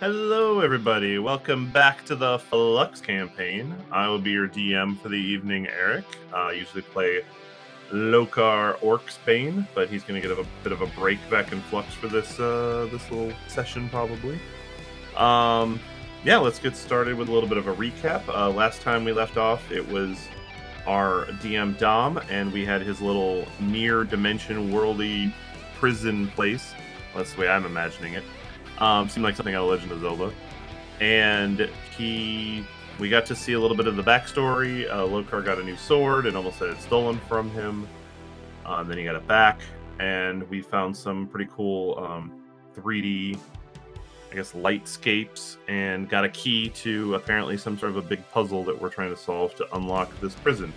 Hello, everybody. Welcome back to the Flux campaign. I will be your DM for the evening, Eric. Uh, I usually play Lokar Orcsbane, but he's going to get a bit of a break back in Flux for this uh, this little session, probably. Um, yeah, let's get started with a little bit of a recap. Uh, last time we left off, it was our DM Dom, and we had his little near dimension worldy prison place. That's the way I'm imagining it. Um, seemed like something out of Legend of Zelda. And he, we got to see a little bit of the backstory. Uh, Lokar got a new sword and almost had it stolen from him. Um, then he got it back, and we found some pretty cool um, 3D, I guess, lightscapes, and got a key to apparently some sort of a big puzzle that we're trying to solve to unlock this prison.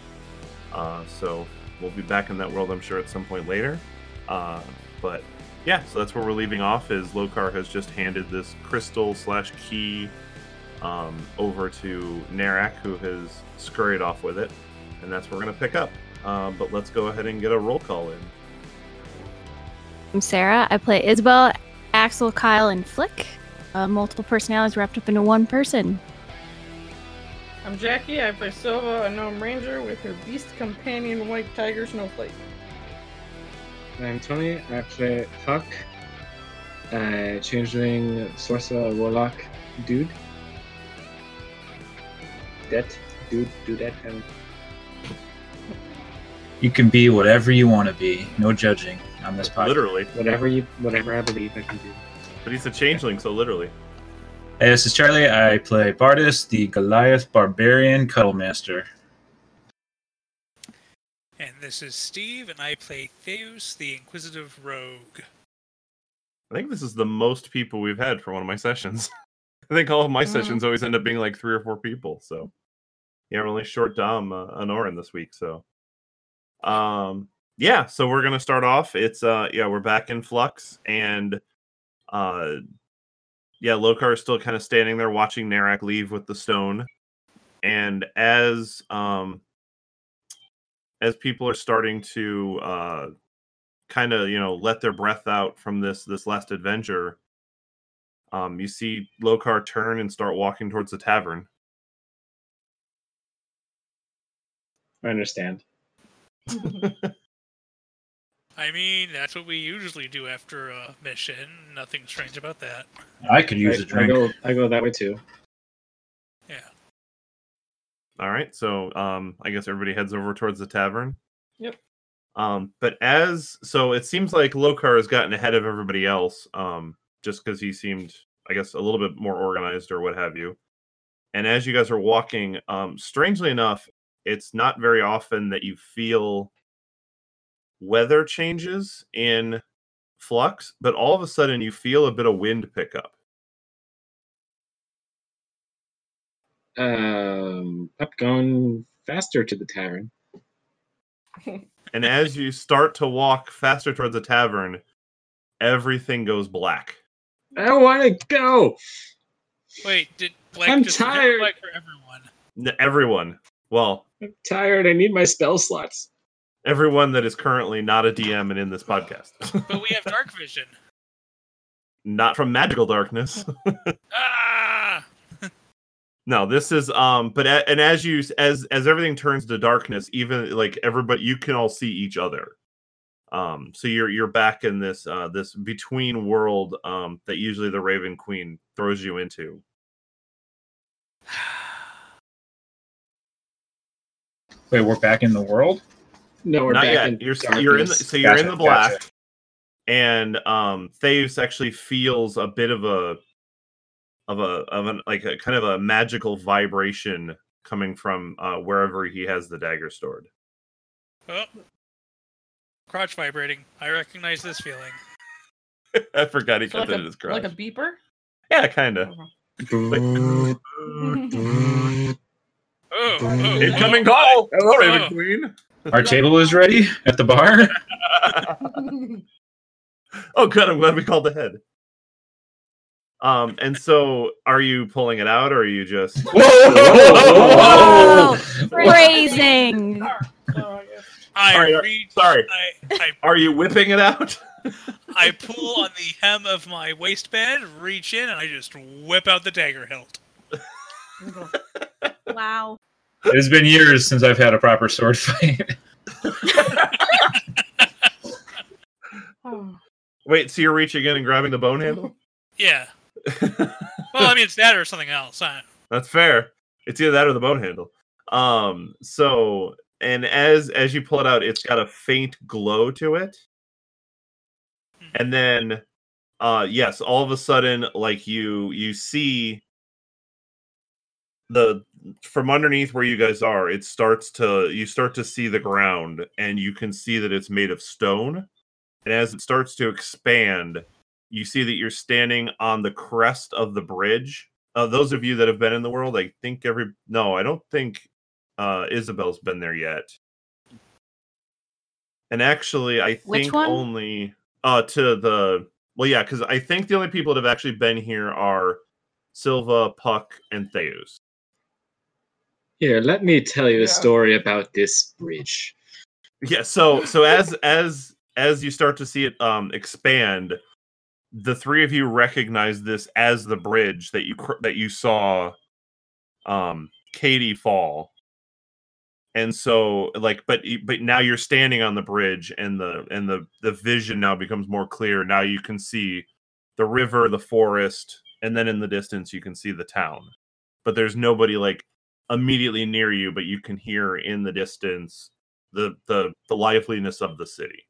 Uh, so we'll be back in that world, I'm sure, at some point later. Uh, but yeah, so that's where we're leaving off. Is Lokar has just handed this crystal slash key um, over to Narak, who has scurried off with it, and that's where we're gonna pick up. Uh, but let's go ahead and get a roll call in. I'm Sarah. I play Isabel, Axel, Kyle, and Flick. Uh, multiple personalities wrapped up into one person. I'm Jackie. I play Silva, a gnome ranger, with her beast companion, White Tiger Snowflake. I'm Tony. I play Huck, uh, changeling, sorcerer, warlock, dude. Det, dude, dudette, and You can be whatever you want to be. No judging on this podcast. Literally, whatever you, whatever I believe I can do. but he's a changeling, so literally. Hey, this is Charlie. I play Bardus, the Goliath Barbarian Cuddle Master. And this is Steve, and I play Theus, the Inquisitive Rogue. I think this is the most people we've had for one of my sessions. I think all of my Mhm. sessions always end up being like three or four people. So yeah, we're only short Dom uh, an Orin this week. So um yeah, so we're gonna start off. It's uh yeah, we're back in flux and uh yeah, Lokar is still kind of standing there watching Narak leave with the stone. And as um as people are starting to uh kind of you know let their breath out from this this last adventure um you see lokar turn and start walking towards the tavern I understand. I mean, that's what we usually do after a mission. Nothing strange about that. I could use I, a I drink. go, I go that way too. All right so um i guess everybody heads over towards the tavern. Yep. um but as so it seems like lokar has gotten ahead of everybody else um just because he seemed i guess a little bit more organized or what have you. And as you guys are walking um strangely enough it's not very often that you feel weather changes in flux but all of a sudden you feel a bit of wind pickup Um, up going faster to the tavern. and as you start to walk faster towards the tavern everything goes black I don't want to go. Wait, did Black I'm just tired. Black for everyone? N- everyone well I'm tired. I need my spell slots. everyone that is currently not a dm and in this podcast But we have dark vision. not from magical darkness ah! No this is um but a- and as you as as everything turns to darkness even like everybody you can all see each other um so you're you're back in this uh this between world um that usually the raven queen throws you into Wait, we're back in the world? No, we're not back yet in you're s- you're in the, so you're in the black gotcha. and um Theus actually feels a bit of a of a of an like a kind of a magical vibration coming from uh wherever he has the dagger stored Oh. Crotch vibrating. I recognize this feeling. i forgot he So kept like, it in his garage like a beeper? yeah kind of Brrrr. Oh, oh, incoming oh, call hello raven Oh. queen Our table is ready at the bar. oh good i'm glad we called ahead um and so are you pulling it out or are you just Whoa! Phrasing. Oh, I guess. I Sorry, uh, reach. sorry. I, I Are you whipping it out? I pull on the hem of my waistband, reach in, and I just whip out the dagger hilt. Wow. It has been years since I've had a proper sword fight. Wait, so you're reaching in and grabbing the bone handle? Yeah. Well, I mean, it's that or something else. I, That's fair. It's either that or the bone handle. Um, so and as as you pull it out, it's got a faint glow to it. And then uh yes, all of a sudden, like you you see the from underneath where you guys are, it starts to you start to see the ground and you can see that it's made of stone. And as it starts to expand, you see that you're standing on the crest of the bridge uh, those of you that have been in the world, I think every no, I don't think uh, Isabel's been there yet. And actually, I think only uh to the well, yeah, because I think the only people that have actually been here are Silva, Puck, and Theus. Here, let me tell you Yeah. a story about this bridge. Yeah, so so as as as you start to see it um expand, the three of you recognize this as the bridge that you cr- that you saw um Katie fall. And so like but but now you're standing on the bridge and the and the the vision now becomes more clear. Now you can see the river, the forest, and then in the distance you can see the town. But there's nobody like immediately near you, but you can hear in the distance the the the liveliness of the city.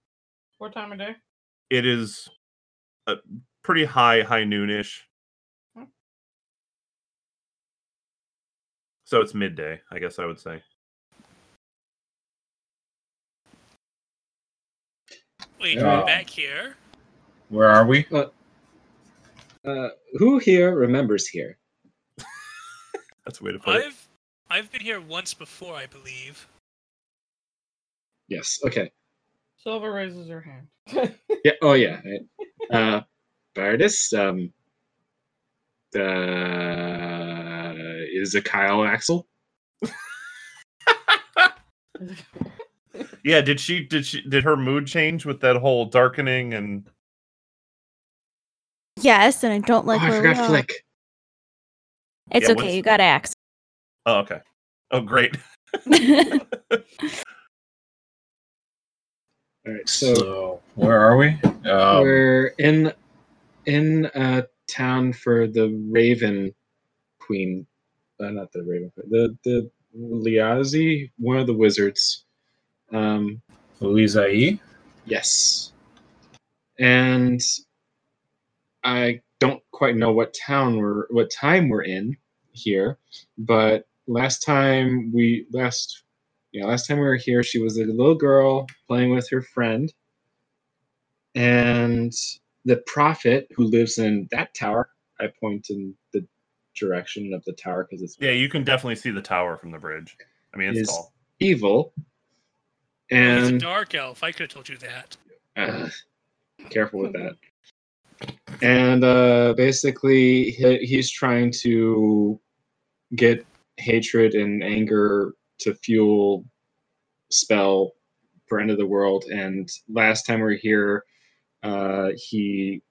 What time of day? It is a pretty high high noonish. Hmm. So it's midday, I guess I would say. wait, Yeah. we're back here. Where are we? Uh, who here remembers here? That's a way to put it. I've I've been here once before, I believe. Yes. Okay. Silva raises her hand. Yeah. Oh, yeah. Right. Uh, Bardis. Um. Uh, is a Kyle Axel? Yeah, did she did she did her mood change with that whole darkening and Yes, and I don't like oh, I where we forgot are. Flick. It's Yeah, okay. what's- You got axe. Oh, okay. Oh, great. All right. So, So, where are we? Um, we're in in a town for the Raven Queen. Uh, not the Raven Queen. The the Liazi, one of the wizards. Um. Louisa Yes. And I don't quite know what town we're what time we're in here, but last time we last yeah, last time we were here she was a little girl playing with her friend. And the prophet who lives in that tower, I point in the direction of the tower because it's Yeah, you can definitely see the tower from the bridge. I mean, it's Is- tall. evil. He's a And dark elf. I could have told you that. Uh, careful with that. And uh, basically, he, he's trying to get hatred and anger to fuel spell for end of the world. And last time we were here, uh, he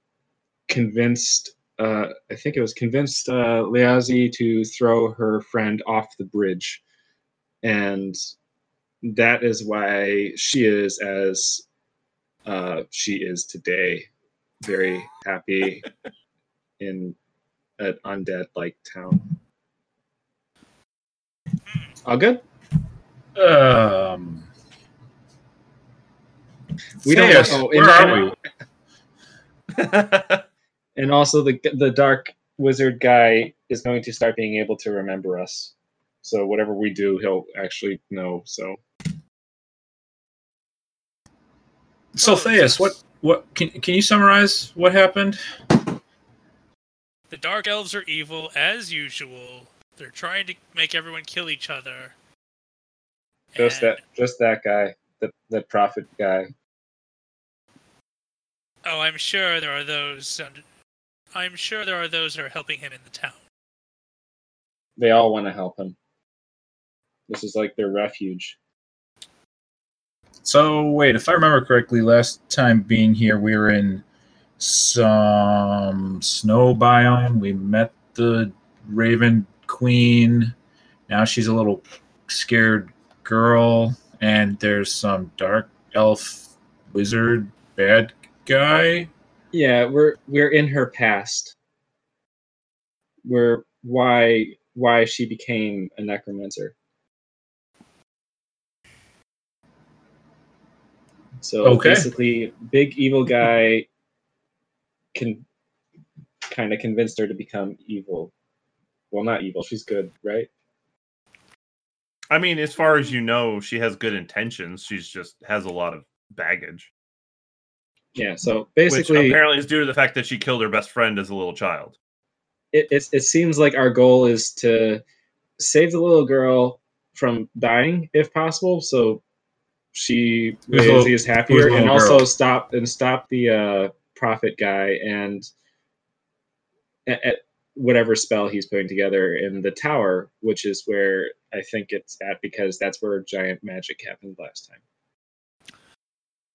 convinced, uh, I think it was convinced uh, Liazi to throw her friend off the bridge. And that is why she is as uh, she is today. Very happy in an undead like town. All good? Um, We don't Theus, know. Where and, are we? and also the the dark wizard guy is going to start being able to remember us. So whatever we do, he'll actually know. So So, Theus, what, what can, can you summarize what happened? The dark elves are evil as usual. They're trying to make everyone kill each other. Just that, just that guy, the the prophet guy. Oh, I'm sure there are those. under- I'm sure there are those that are helping him in the town. They all want to help him. This is like their refuge. So wait, if I remember correctly, last time being here, we were in some snow biome. We met the Raven Queen. Now she's a little scared girl, and there's some dark elf wizard bad guy. Yeah, we're we're in her past. We're why why she became a necromancer. So Okay. basically, big evil guy can kind of convinced her to become evil. Well, not evil. She's good, right? I mean, as far as you know, she has good intentions. She's just has a lot of baggage, Yeah. So which basically, apparently is due to the fact that she killed her best friend as a little child. it, it it seems like our goal is to save the little girl from dying if possible so she is, little- is happier and little also girl? stop and stop the uh prophet guy and at, at whatever spell he's putting together in the tower which is where i think it's that because that's where giant magic happened last time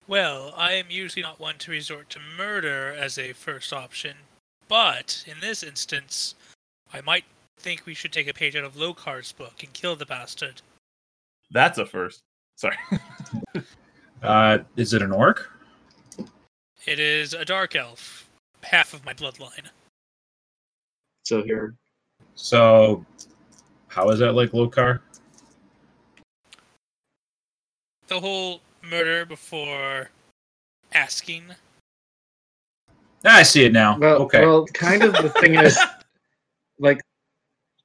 Well, I am usually not one to resort to murder as a first option, but in this instance, I might think we should take a page out of Lokar's book and kill the bastard. That's a first. Sorry. Uh, is it an orc? It is a dark elf, half of my bloodline. so here So, how is that like Lokar? The whole murder before asking. Ah, I see it now. Well, okay. well, kind of the thing is, like,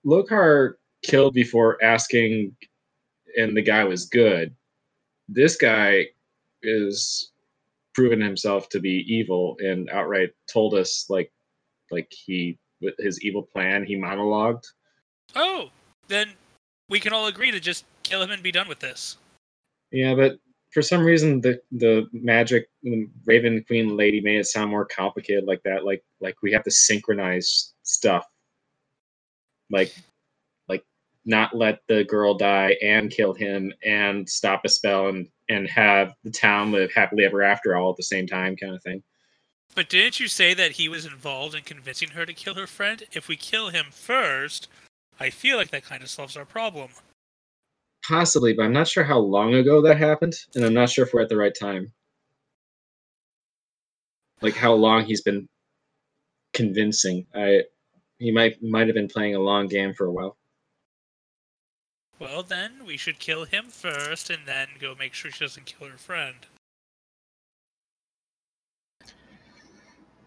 Lokar killed before asking, and the guy was good. This guy is proven himself to be evil and outright told us, like, like he with his evil plan. He monologued. Oh, then we can all agree to just kill him and be done with this. Yeah, but for some reason, the the magic the Raven Queen lady made it sound more complicated like that. Like like we have to synchronize stuff. Like like not let the girl die and kill him and stop a spell and and have the town live happily ever after all at the same time, kind of thing. But didn't you say that he was involved in convincing her to kill her friend? If we kill him first, I feel like that kind of solves our problem. Possibly, but I'm not sure how long ago that happened, and I'm not sure if we're at the right time. Like how long he's been convincing. I he might might have been playing a long game for a while. Well, then we should kill him first and then go make sure she doesn't kill her friend.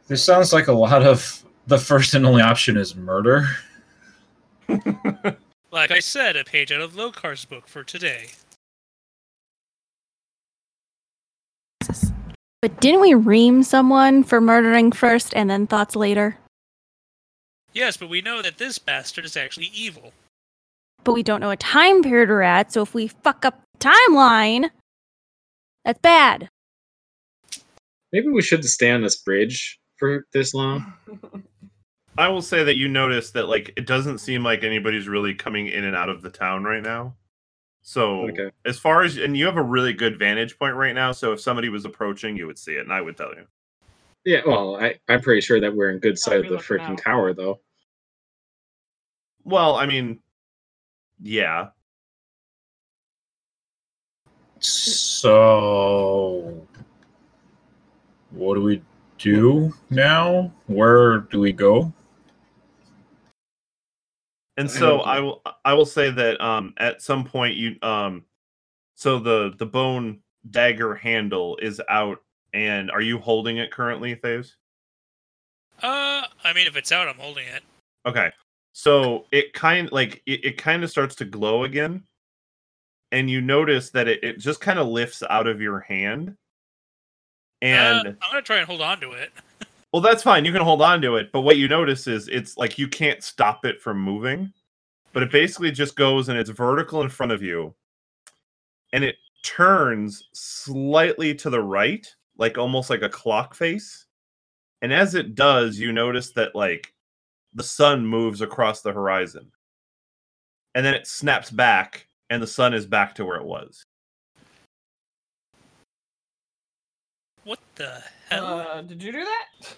this sounds like a lot of the first and only option is murder. Like I said, a page out of Lokar's book for today. But didn't we ream someone for murdering first and then thoughts later? Yes, but we know that this bastard is actually evil. But we don't know what time period we're at, so if we fuck up the timeline, that's bad. Maybe we shouldn't stay on this bridge for this long. I will say that you notice that like it doesn't seem like anybody's really coming in and out of the town right now. So Okay. as far as and you have a really good vantage point right now, so if somebody was approaching, you would see it, and I would tell you. Yeah, well, I, I'm pretty sure that we're in good sight of the freaking out. tower, though. Well, I mean, yeah. So, what do we do now? Where do we go? And so I will I will say that um at some point you um so the the bone dagger handle is out and are you holding it currently, Theus? Uh, I mean, if it's out, I'm holding it. Okay. So it kind like it, it kind of starts to glow again. And you notice that it, it just kind of lifts out of your hand. And uh, I'm gonna try and hold on to it. Well that's fine. You can hold on to it, but what you notice is it's like you can't stop it from moving. But it basically just goes and it's vertical in front of you. And it turns slightly to the right, like almost like a clock face. And as it does, you notice that like the sun moves across the horizon. And then it snaps back and the sun is back to where it was. What the hell? Uh, did you do that?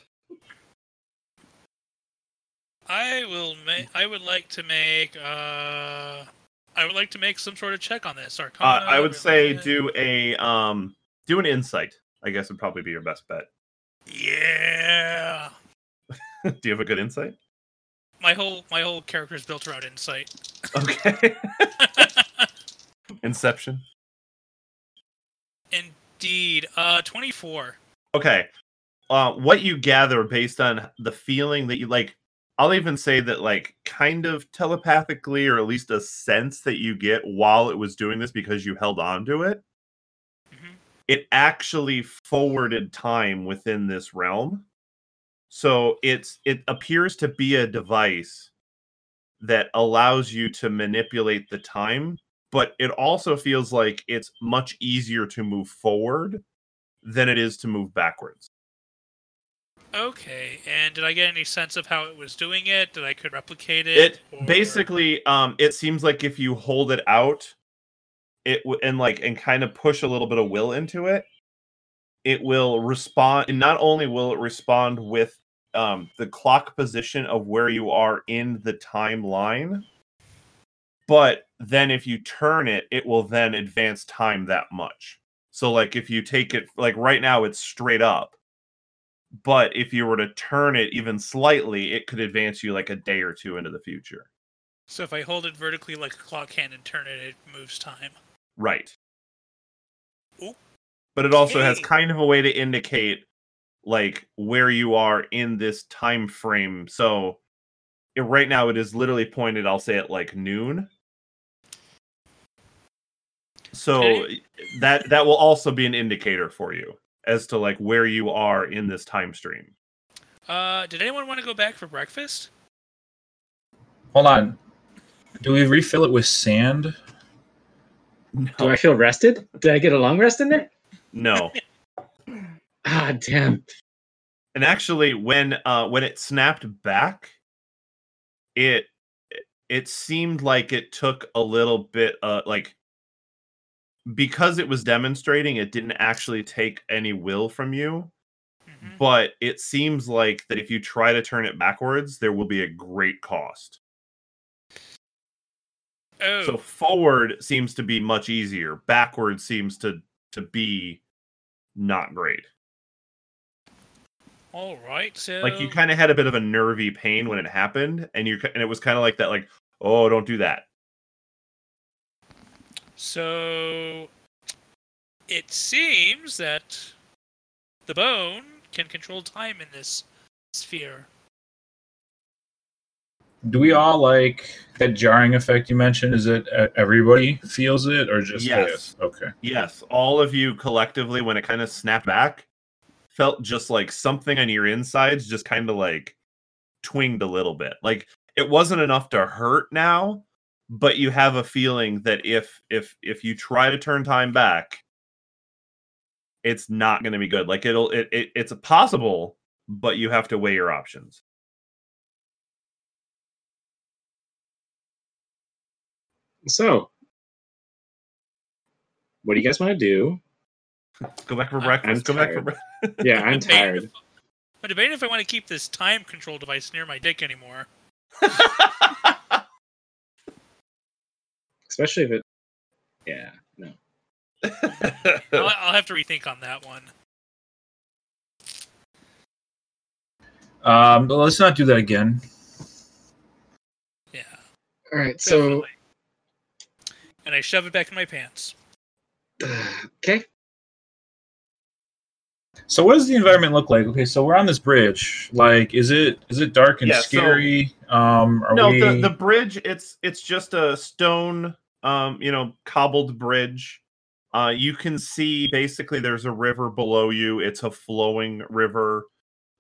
I will make. I would like to make. Uh, I would like to make some sort of check on this. Uh, Arcana. I would say do a um do an insight. I guess would probably be your best bet. Yeah. do you have a good insight? My whole my whole character is built around insight. Okay. Inception. Indeed. Uh, twenty four. Okay. Uh, what you gather based on the feeling that you like, I'll even say that, like, kind of telepathically, or at least a sense that you get while it was doing this because you held on to it, Mhm. it actually forwarded time within this realm. So it's it appears to be a device that allows you to manipulate the time, but it also feels like it's much easier to move forward than it is to move backwards. Okay. And did I get any sense of how it was doing it? That I could replicate it? It or- basically um it seems like if you hold it out it w- and like and kind of push a little bit of will into it it will respond and not only will it respond with um the clock position of where you are in the timeline but then if you turn it it will then advance time that much so like if you take it like right now it's straight up but if you were to turn it even slightly it could advance you like a day or two into the future So if I hold it vertically like a clock hand and turn it, it moves time. Right. Ooh. But it also has kind of a way to indicate like where you are in this time frame. So it, right now it is literally pointed, I'll say at like noon. So that that will also be an indicator for you as to like where you are in this time stream. Uh, did anyone want to go back for breakfast? Hold on. Do we refill it with sand? Do I feel rested? Did I get a long rest in there? No. Ah, damn. and actually when uh when it snapped back it it seemed like it took a little bit uh like because it was demonstrating it didn't actually take any will from you Mhm. but it seems like that if you try to turn it backwards there will be a great cost Oh, so forward seems to be much easier backwards seems to to be not great all right. So like you kind of had a bit of a nervy pain when it happened and you and it was kind of like that like oh don't do that So it seems that the bone can control time in this sphere. Do we all like that jarring effect you mentioned? Is it uh, everybody feels it or just Yes. Theus? Okay. yes all of you collectively when it kind of snapped back felt just like something on your insides just kind of like twinged a little bit like it wasn't enough to hurt now but you have a feeling that if if if you try to turn time back it's not going to be good like it'll it, it it's possible but you have to weigh your options So, what do you guys want to do? go back for I'm breakfast go back for breakfast Yeah, I'm tired. if- I'm debating if I want to keep this time control device near my dick anymore. Especially if it. Yeah, no. I'll, I'll have to rethink on that one. Um, but let's not do that again. Yeah. All right, so. And I shove it back in my pants. okay. So what does the environment look like? Okay, so we're on this bridge. Like, is it is it dark and Yeah, so- scary? um, are no we? the, the bridge it's it's just a stone um you know cobbled bridge uh you can see basically there's a river below you it's a flowing river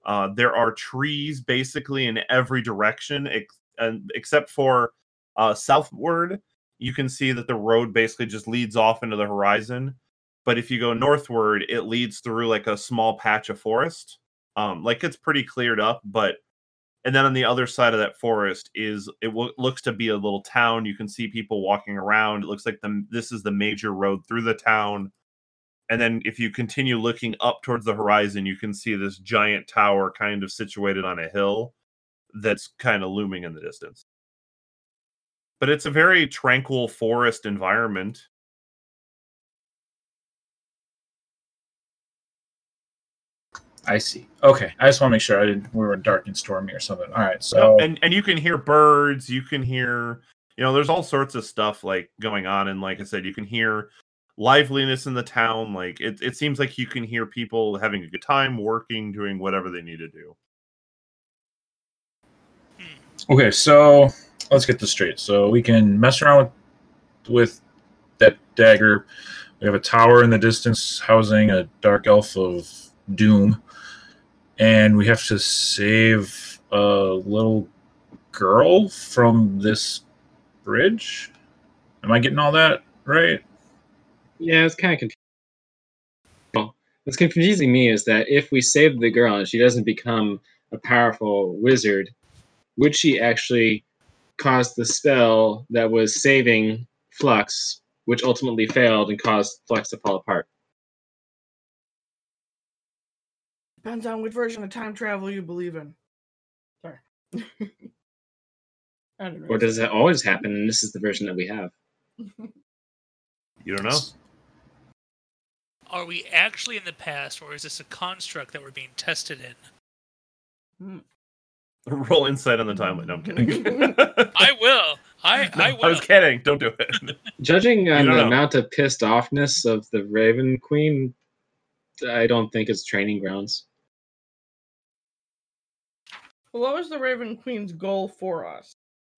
uh there are trees basically in every direction ex- and except for uh southward you can see that the road basically just leads off into the horizon but if you go northward it leads through like a small patch of forest um like it's pretty cleared up but and then on the other side of that forest is it w- looks to be a little town you can see people walking around it looks like the this is the major road through the town and then if you continue looking up towards the horizon, you can see this giant tower kind of situated on a hill that's kind of looming in the distance. But it's a very tranquil forest environment. I see. Okay, I just want to make sure I didn't. We were dark and stormy or something. All right, so and and you can hear birds, you can hear you know, there's all sorts of stuff like going on and like I said, you can hear liveliness in the town. Like it it seems like you can hear people having a good time, working, doing whatever they need to do. okay, so let's get this straight. So we can mess around with with that dagger. We have a tower in the distance housing a dark elf of doom, and we have to save a little girl from this bridge. Am I getting all that right? Yeah, it's kind of confusing. What's confusing me is that if we save the girl and she doesn't become a powerful wizard, would she actually cause the spell that was saving Flux, which ultimately failed and caused Flux to fall apart? Depends on which version of time travel you believe in. Sorry. I don't know. Or does that always happen and this is the version that we have? You don't know? Are we actually in the past, or is this a construct that we're being tested in? Hmm. Roll insight on the timeline. No, I'm kidding. I will. I I will. I was kidding. Don't do it. Judging on the know. amount of pissed offness of the Raven Queen, I don't think it's training grounds. What was the Raven Queen's goal for us?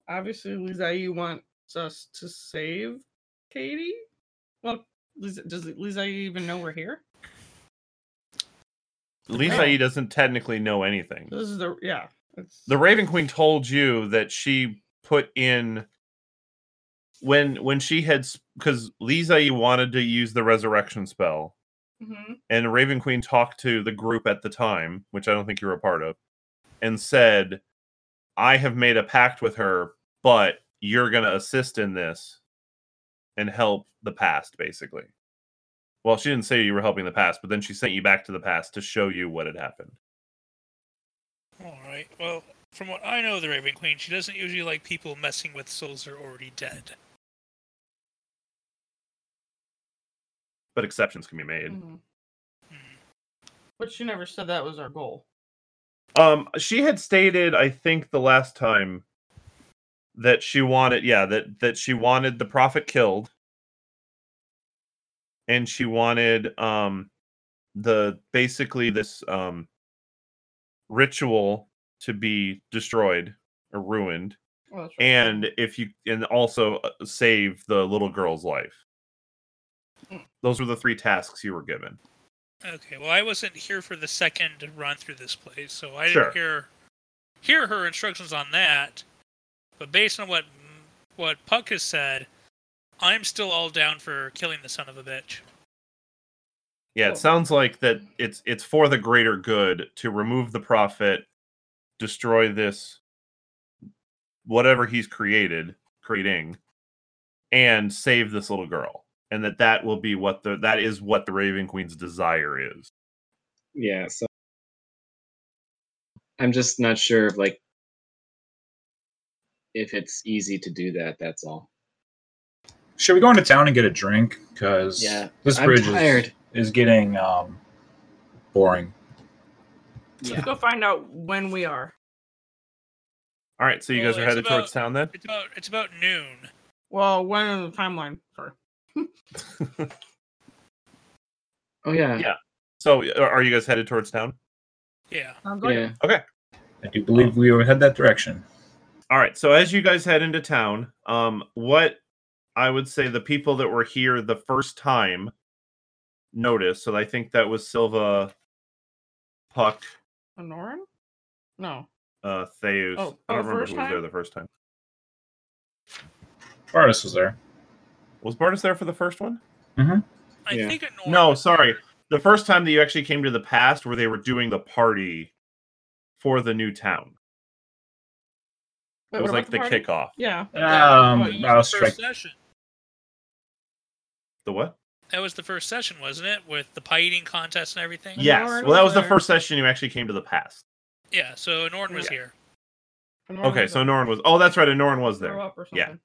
Obviously, Lizai wants us to save Katie. Well, Liz- does Lizai even know we're here? Lisa doesn't technically know anything. This is the yeah. It's, The Raven Queen told you that she put in when when she had because Lisa wanted to use the resurrection spell, Mhm. and Raven Queen talked to the group at the time, which I don't think you were a part of, and said, "I have made a pact with her, but you're gonna assist in this and help the past, basically." Well, she didn't say you were helping the past, but then she sent you back to the past to show you what had happened. All right. Well, from what I know of the Raven Queen, she doesn't usually like people messing with souls that are already dead. But exceptions can be made. Mhm. Hmm. But she never said that was our goal. Um, she had stated, I think, the last time that she wanted, yeah, that that she wanted the prophet killed, and she wanted um the basically this um ritual to be destroyed or ruined, Oh, right. and if you and also uh, save the little girl's life. Mm. Those were the three tasks you were given. Okay. Well, I wasn't here for the second run through this place, so I Sure. didn't hear hear her instructions on that. But based on what what Puck has said, I'm still all down for killing the son of a bitch. Yeah, Cool. it sounds like that it's it's for the greater good to remove the prophet, destroy this whatever he's created, creating, and save this little girl. And that that will be what the that is what the Raven Queen's desire is. Yeah, so I'm just not sure if like if it's easy to do that. That's all. Should we go into town and get a drink? Because Yeah, this I'm bridge tired. is, is getting um, boring. Let's go find out when we are. All right, so you guys are headed about- towards town then? It's about it's about noon. Well, when in the timeline? Sorry. Oh yeah, Yeah. So are are you guys headed towards town? Yeah. Sounds like yeah. Okay. I do believe we would head that direction. All right. So as you guys head into town, um, what I would say the people that were here the first time noticed. So I think that was Silva, Puck, Honoran? No. uh, Theus. Oh, I oh, don't remember who was there the first time. Bardis was there. Was Bartis there for the first one? I Yeah. think it No, sorry. The first time that you actually came to the past where they were doing the party for the new town. Wait, It was like about the kickoff. Yeah. Um, Well, it was the first session. The what? That was the first session, wasn't it? With the pie eating contest and everything. Yes. Norn Well, that was was the first session you actually came to the past. Yeah. So Norn was Yeah. here. Okay, so Norn was. Oh, that's right. And Norn was there. or Yeah.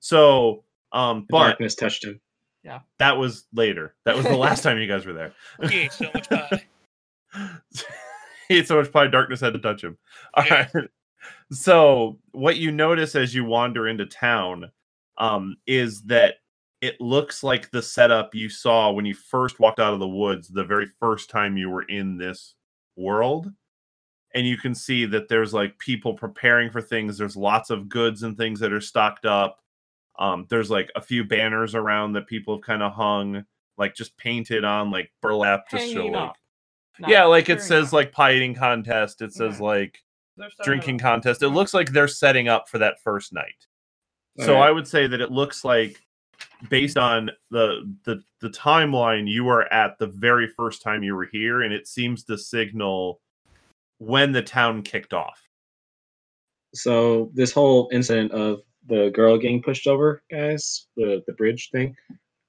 So, um, The but darkness touched him. Yeah, that was later. That was the last time you guys were there. He ate so much pie. he ate so much pie, darkness had to touch him. All Yeah. right. So, what you notice as you wander into town um, is that it looks like the setup you saw when you first walked out of the woods, the very first time you were in this world. And you can see that there's like people preparing for things. There's lots of goods and things that are stocked up. Um, there's like a few banners around that people have kind of hung, like just painted on like burlap to show Hanging like up. not yeah, like it says up. like pie eating contest. It says Yeah. like They're setting it drinking up. contest. It looks like they're setting up for that first night. So Alright. I would say that it looks like based on the the the timeline you were at the very first time you were here and it seems to signal when the town kicked off. So this whole incident of the girl getting pushed over, guys, the the bridge thing,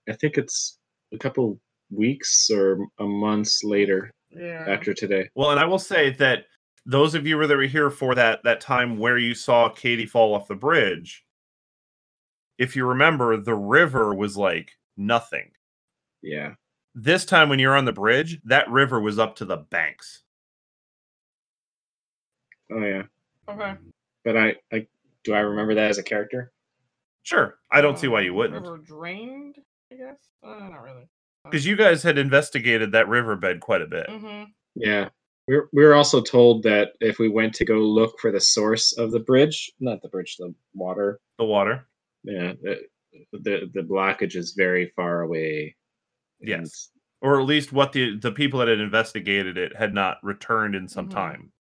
I think it's a couple weeks or a months later Yeah. after today. Well, and I will say that those of you that were here for that that time where you saw Katie fall off the bridge, if you remember, the river was like nothing. Yeah. This time when you're on the bridge, that river was up to the banks. Oh yeah. Okay. But I, I do I remember that as a character? Sure, I don't see why you Um, wouldn't. River drained, I guess. Uh, not really. Because you guys had investigated that riverbed quite a bit. hmm Yeah. We were, we were also told that if we went to go look for the source of the bridge, not the bridge, the water, The water. yeah, the the, the blockage is very far away. and- Yes. Or at least what the the people that had investigated it had not returned in some Mhm. time.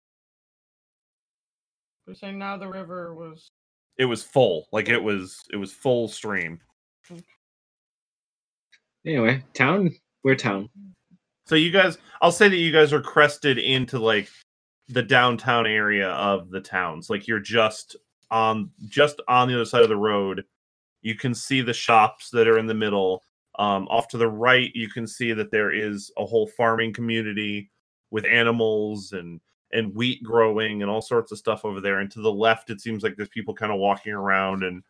We're saying now the river was. It was full. Like it was it was full stream. Anyway, town. We're town. So you guys I'll say that you guys are crested into like the downtown area of the towns. Like you're just on just on the other side of the road. You can see the shops that are in the middle. Um, off to the right, you can see that there is a whole farming community with animals and and wheat growing and all sorts of stuff over there. And to the left, it seems like there's people kind of walking around and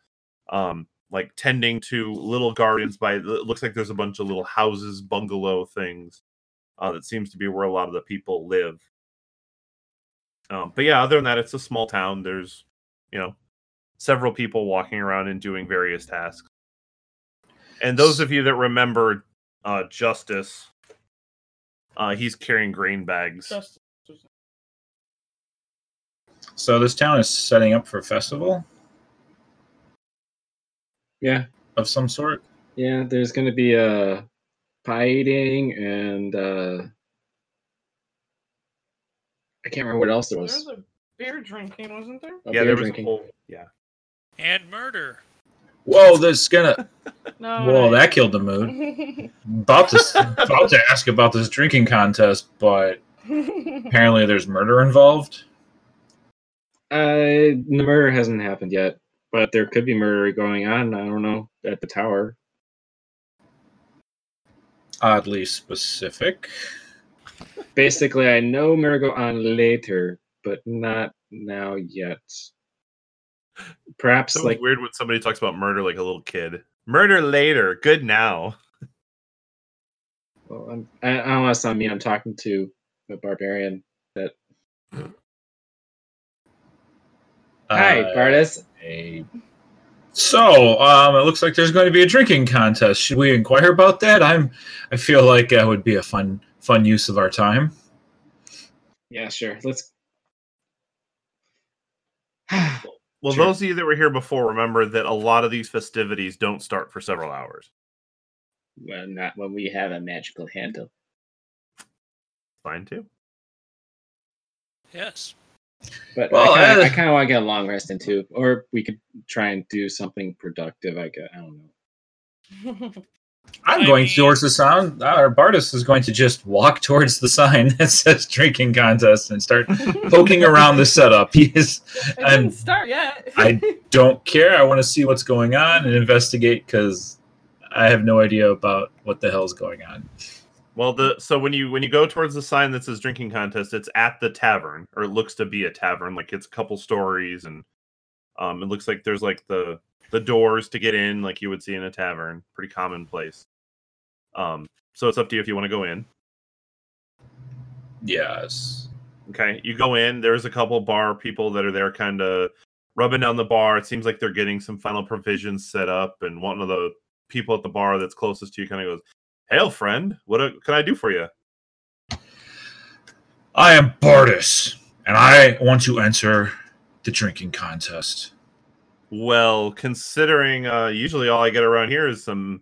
um, like tending to little gardens. By it looks like there's a bunch of little houses, bungalow things. Uh, that seems to be where a lot of the people live. Um, but yeah, other than that, it's a small town. There's, you know, several people walking around and doing various tasks. And those of you that remember uh, Justice, uh, he's carrying grain bags. Just. So this town is setting up for a festival Yeah, of some sort. yeah. There's gonna be a pie eating and uh I can't remember what else there There was. was a beer drinking, wasn't there? A yeah, beer there was drinking. a whole. Yeah. And murder. Whoa, that's gonna. No. Whoa, that killed the mood. About to about to ask about this drinking contest, but apparently there's murder involved. Uh, the murder hasn't happened yet, but there could be murder going on. I don't know at the tower. Oddly specific. Basically, I know murder go on later, but not now yet. Perhaps So like weird when somebody talks about murder like a little kid. Murder later, good now. well, I'm, I, I don't want to sound mean. I'm talking to a barbarian. That hi, Uh, Bardis. a- So, um, it looks like there's going to be a drinking contest. Should we inquire about that? I'm. I feel like that would be a fun, fun use of our time. Yeah, sure. Let's. Well, Sure. those of you that were here before remember that a lot of these festivities don't start for several hours. well, not when we have a magical handle. Fine too. Yes. But Well, I kinda, uh, I kind of want to get a long rest in too, or we could try and do something productive. I guess I don't know. I'm I going mean- towards the sound. Our Bardis is going to just walk towards the sign that says drinking contest and start poking around the setup. He is. It I'm- didn't start yet. I don't care. I want to see what's going on and investigate because I have no idea about what the hell's going on. Well, the so when you when you go towards the sign that says drinking contest, it's at the tavern, or it looks to be a tavern. Like it's a couple stories, and um, it looks like there's like the the doors to get in, like you would see in a tavern. Pretty commonplace. Um, so it's up to you if you want to go in. Yes. Okay, you go in. There's a couple bar people that are there, kind of rubbing down the bar. It seems like they're getting some final provisions set up, and one of the people at the bar that's closest to you kind of goes, "Hail, friend! What uh, can I do for you?" I am Bardis, and I want to enter the drinking contest. Well, considering uh, usually all I get around here is some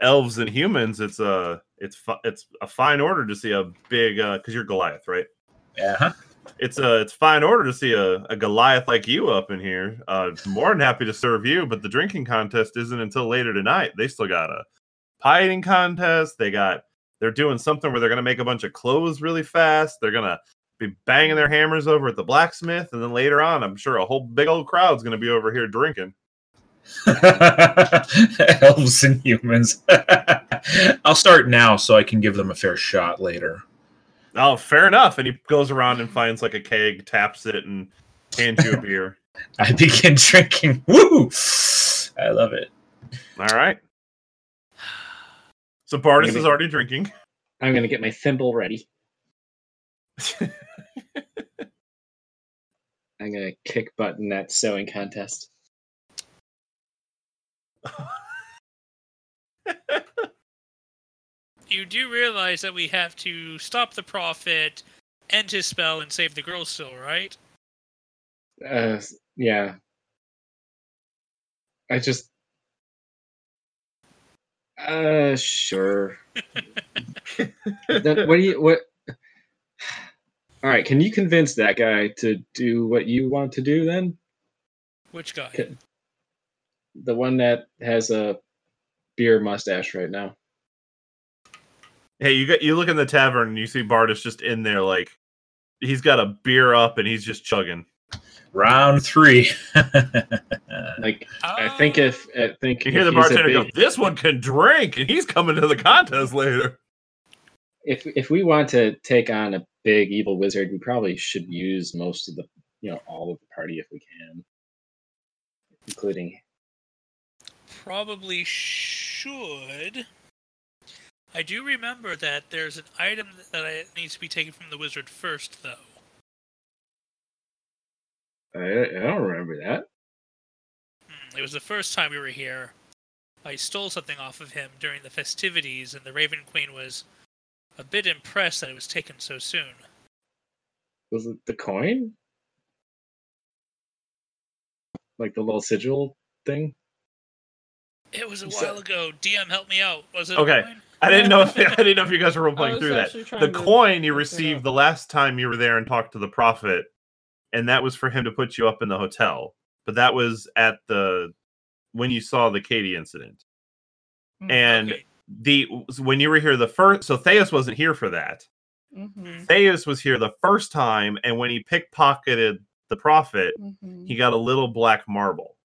elves and humans, it's a it's fi- it's a fine order to see a big because you're Goliath, right? Yeah. It's a it's fine order to see a, a Goliath like you up in here. Uh, more than happy to serve you, but the drinking contest isn't until later tonight. They still got a pie eating contest. They got they're doing something where they're gonna make a bunch of clothes really fast. They're gonna be banging their hammers over at the blacksmith, and then later on, I'm sure a whole big old crowd's gonna be over here drinking. Elves and humans. I'll start now so I can give them a fair shot later. Oh, fair enough. And he goes around and finds like a keg, taps it, and hands you a beer. I begin drinking. Woo! I love it. All right. So Bardis Maybe- is already drinking. I'm gonna get my thimble ready. I'm gonna kick butt in that sewing contest. You do realize that we have to stop the prophet, end his spell, and save the girl still, right? Uh, yeah. I just. Uh, sure. Then what do you what? All right, can you convince that guy to do what you want to do then? Which guy? The one that has a beer mustache right now. Hey, you got you look in the tavern and you see Bardis just in there, like he's got a beer up and he's just chugging. Round three. Like I think if I think You hear the he's a bartender go, "This one can drink," and he's coming to the contest later. if if we want to take on a big evil wizard, we probably should use most of the you know all of the party if we can, including Probably should. I do remember that there's an item that I- needs to be taken from the wizard first, though. I, I don't remember that. Hmm, It was the first time we were here. I stole something off of him during the festivities, and the Raven Queen was a bit impressed that it was taken so soon. Was it the coin? Like the little sigil thing? It was a So- while ago. DM, help me out. Was it Okay. I didn't know if I didn't know if you guys were role playing through that. actually The coin you received the last time you were there and talked to the prophet, and that was for him to put you up in the hotel. But that was at the when you saw the Katie incident. Mm, And Okay. the when you were here the first, so Theus wasn't here for that. Mhm, Theus was here the first time, and when he pickpocketed the prophet, mhm. he got a little black marble.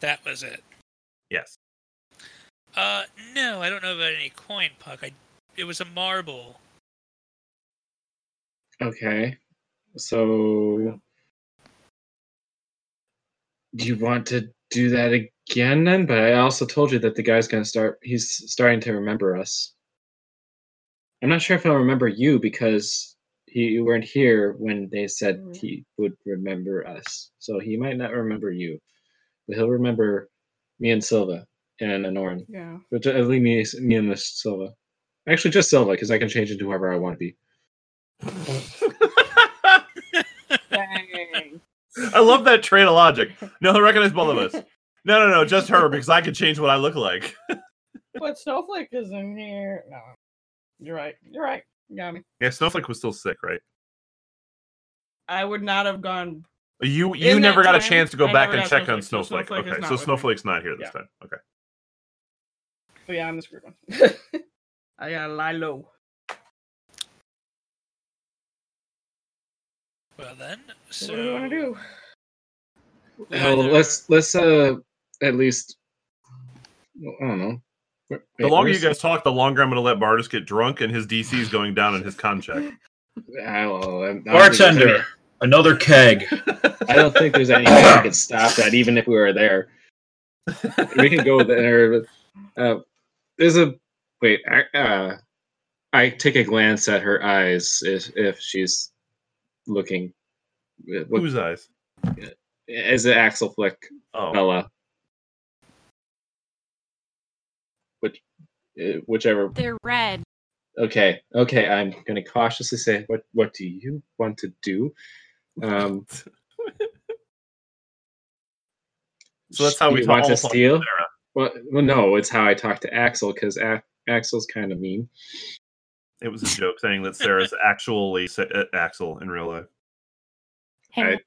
That was it. Yes. Uh, no, I don't know about any coin puck. I, it was a marble. Okay. So do you want to do that again then? But I also told you that the guy's gonna start he's starting to remember us. I'm not sure if he'll remember you because he you weren't here when they said Mhm. he would remember us. So he might not remember you. But he'll remember me and Silva and Anorn. Yeah. But at least me, me and Miss Silva. Actually, just Silva, because I can change into whoever I want to be. I love that train of logic. No, I recognize both of us. No, no, no, just her because I can change what I look like. But Snowflake is in here. No. You're right. You're right. You got me. Yeah, Snowflake was still sick, right? I would not have gone. You you In never got a chance to go I back and got check on Snowflake, so Snowflake. Snowflake okay, so with me. Snowflake's not here this Yeah. time. Okay. But yeah, I'm the screwed one. I gotta lie low. Well then, so So what do we want to do? We Well, let's let's uh at least I don't know. The longer you guys talk, the longer I'm going to let Bardis get drunk, and his DC is going down in his con check. I don't know. I don't think any- Bartender, another keg. I don't think there's anything that could stop that, even if we were there. We can go there. Uh, there's a wait. I- Uh, I take a glance at her eyes if if she's looking. What, Whose eyes? Is it Axel Flick Oh, Bella? Which, uh, whichever. They're red. Okay, okay. I'm gonna cautiously say, what what do you want to do? Um, so that's how we talk. want to steal. Well, well, no, it's how I talk to Axel because A- Axel's kind of mean. It was a joke saying that Sarah's actually uh, Axel in real life. Hang I- on.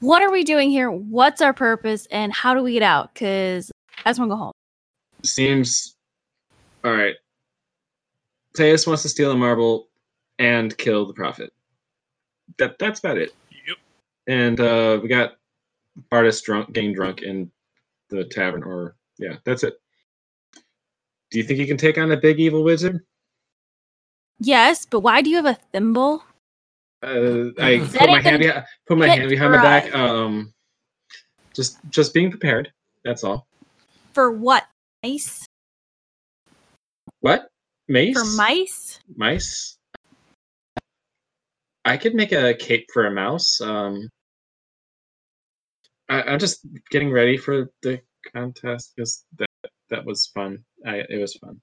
What are we doing here? What's our purpose? And how do we get out? Because I just want to go home. Seems all right. Theus wants to steal a marble and kill the prophet. That that's about it. Yep. And uh, we got artist drunk, getting drunk in the tavern. Or yeah, that's it. Do you think you can take on a big evil wizard? Yes, but why do you have a thimble? Uh, I That put my hand gonna behind, put my hand behind my back. Um, just just being prepared. That's all. For what? Mice? What? Mace? For mice? Mice? I could make a cape for a mouse. Um, I, I'm just getting ready for the contest because that that was fun. I it was fun.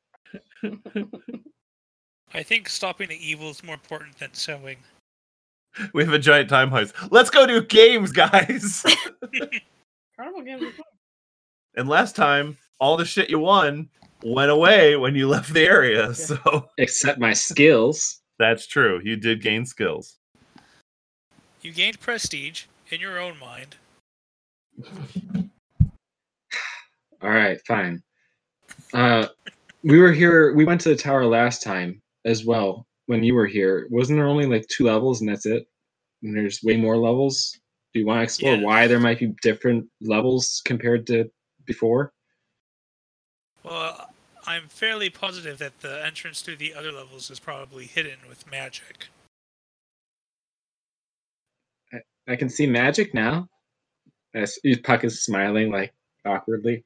I think stopping the evil is more important than sewing. We have a giant time heist. Let's go do games, guys. Carnival games and last time, all the shit you won went away when you left the area. So Except my skills. that's true. You did gain skills. You gained prestige in your own mind. All right, fine. Uh, we were here. We went to the tower last time as well when you were here. Wasn't there only like two levels and that's it? And there's way more levels. Do you want to explore Yeah. why there might be different levels compared to before? Well, uh, I'm fairly positive that the entrance to the other levels is probably hidden with magic. I can see magic now. As Puck is smiling like awkwardly.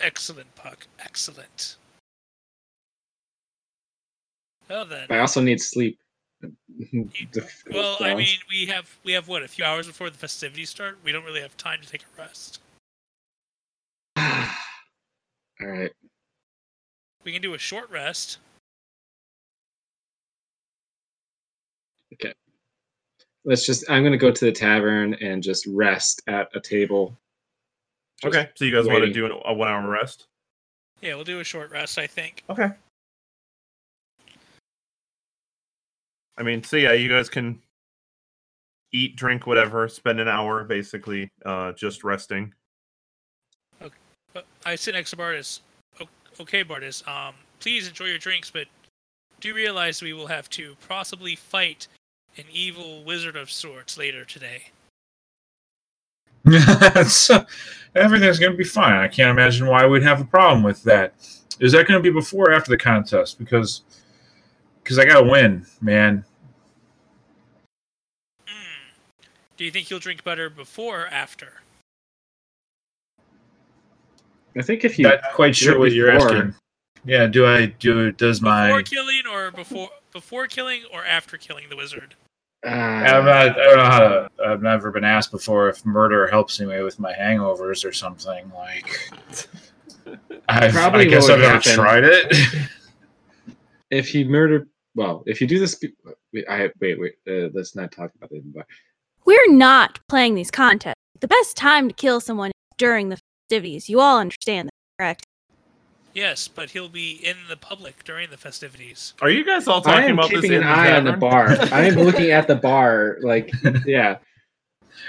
Excellent, Puck. Excellent. Well then. I also need sleep. Well, I mean, we have we have what a few hours before the festivities start. We don't really have time to take a rest. All right. We can do a short rest. Okay. Let's just. I'm gonna go to the tavern and just rest at a table. Just Okay. So you guys want to do an, a one hour rest? Yeah, we'll do a short rest. I think. Okay. I mean, so yeah, you guys can eat, drink, whatever, spend an hour basically uh, just resting. But I sit next to Bardis. Okay, Bardis. Um, please enjoy your drinks, but do realize we will have to possibly fight an evil wizard of sorts later today. so, everything's going to be fine. I can't imagine why we'd have a problem with that. Is that going to be before or after the contest? Because because I got to win, man. Hmm. Do you think you'll drink better before or after? I think if you Not quite sure it what you're before. asking. Yeah, do I do? Does Before my before killing or before before killing or after killing the wizard? uh, I'm not, I don't know how to. I've never been asked before if murder helps me with my hangovers or something. Like, I've, Probably I guess I've never tried it. if you murder, well, if you do this, wait, I wait, wait. Uh, let's not talk about it. But We're not playing these contests. The best time to kill someone is during the festivities. You all understand that, correct? Yes, but he'll be in the public during the festivities. Are you guys all I talking am about this keeping in an the eye on the bar. I am looking at the bar. Like, yeah.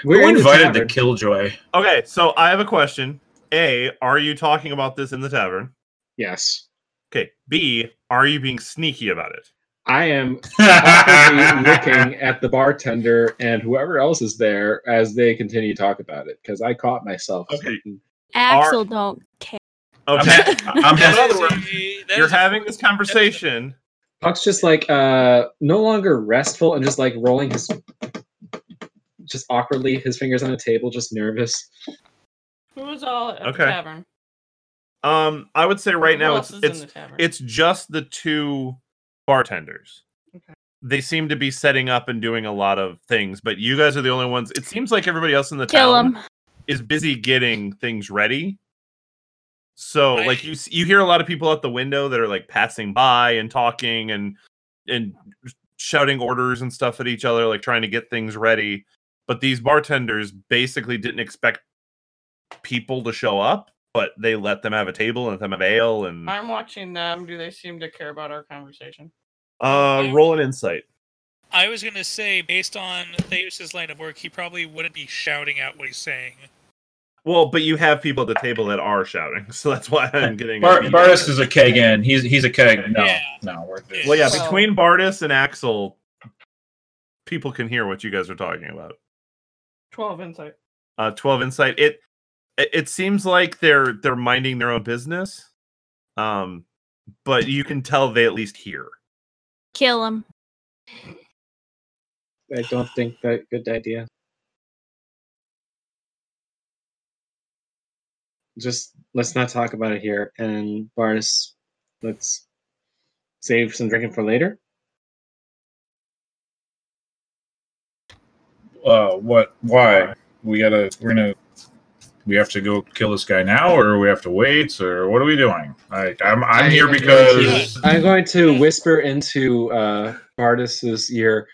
Who in the invited the tavern. killjoy? Okay, so I have a question. A, are you talking about this in the tavern? Yes, Okay. B, are you being sneaky about it? I am awkwardly looking at the bartender and whoever else is there as they continue to talk about it because I caught myself. Okay. speaking. Axel don't care. Okay. I'm In just- other words, you're having this conversation. Puck's just like uh no longer restful and just like rolling his just awkwardly his fingers on the table, just nervous. Who was all at Okay. the tavern? Um, I would say right Who now it's it's it's just the two bartenders. Okay. They seem to be setting up and doing a lot of things, but you guys are the only ones. It seems like everybody else in the Kill town him. is busy getting things ready. So, I- like you you hear a lot of people out the window that are like passing by and talking and and shouting orders and stuff at each other, like trying to get things ready. But these bartenders basically didn't expect people to show up, but they let them have a table and let them have ale and I'm watching them. Do they seem to care about our conversation? uh roll an insight. I was gonna say, based on Theus's line of work, he probably wouldn't be shouting out what he's saying. Well, but you have people at the table that are shouting, so that's why I'm getting. Bar- a- Bardis is a keg in. He's he's a keg. No, Yeah. no, we're Yeah. Well, yeah, Well- between Bardis and Axel, people can hear what you guys are talking about. Twelve insight. Uh, Twelve insight. It it it seems like they're they're minding their own business, um, but you can tell they at least hear. Kill him. I don't think that good idea. Just let's not talk about it here. And Bardis, let's save some drinking for later. Uh, what? Why? We gotta. We're gonna. We have to go kill this guy now, or we have to wait, or what are we doing? I, I'm I'm here I am going because I'm going to whisper into uh, Bardis's ear.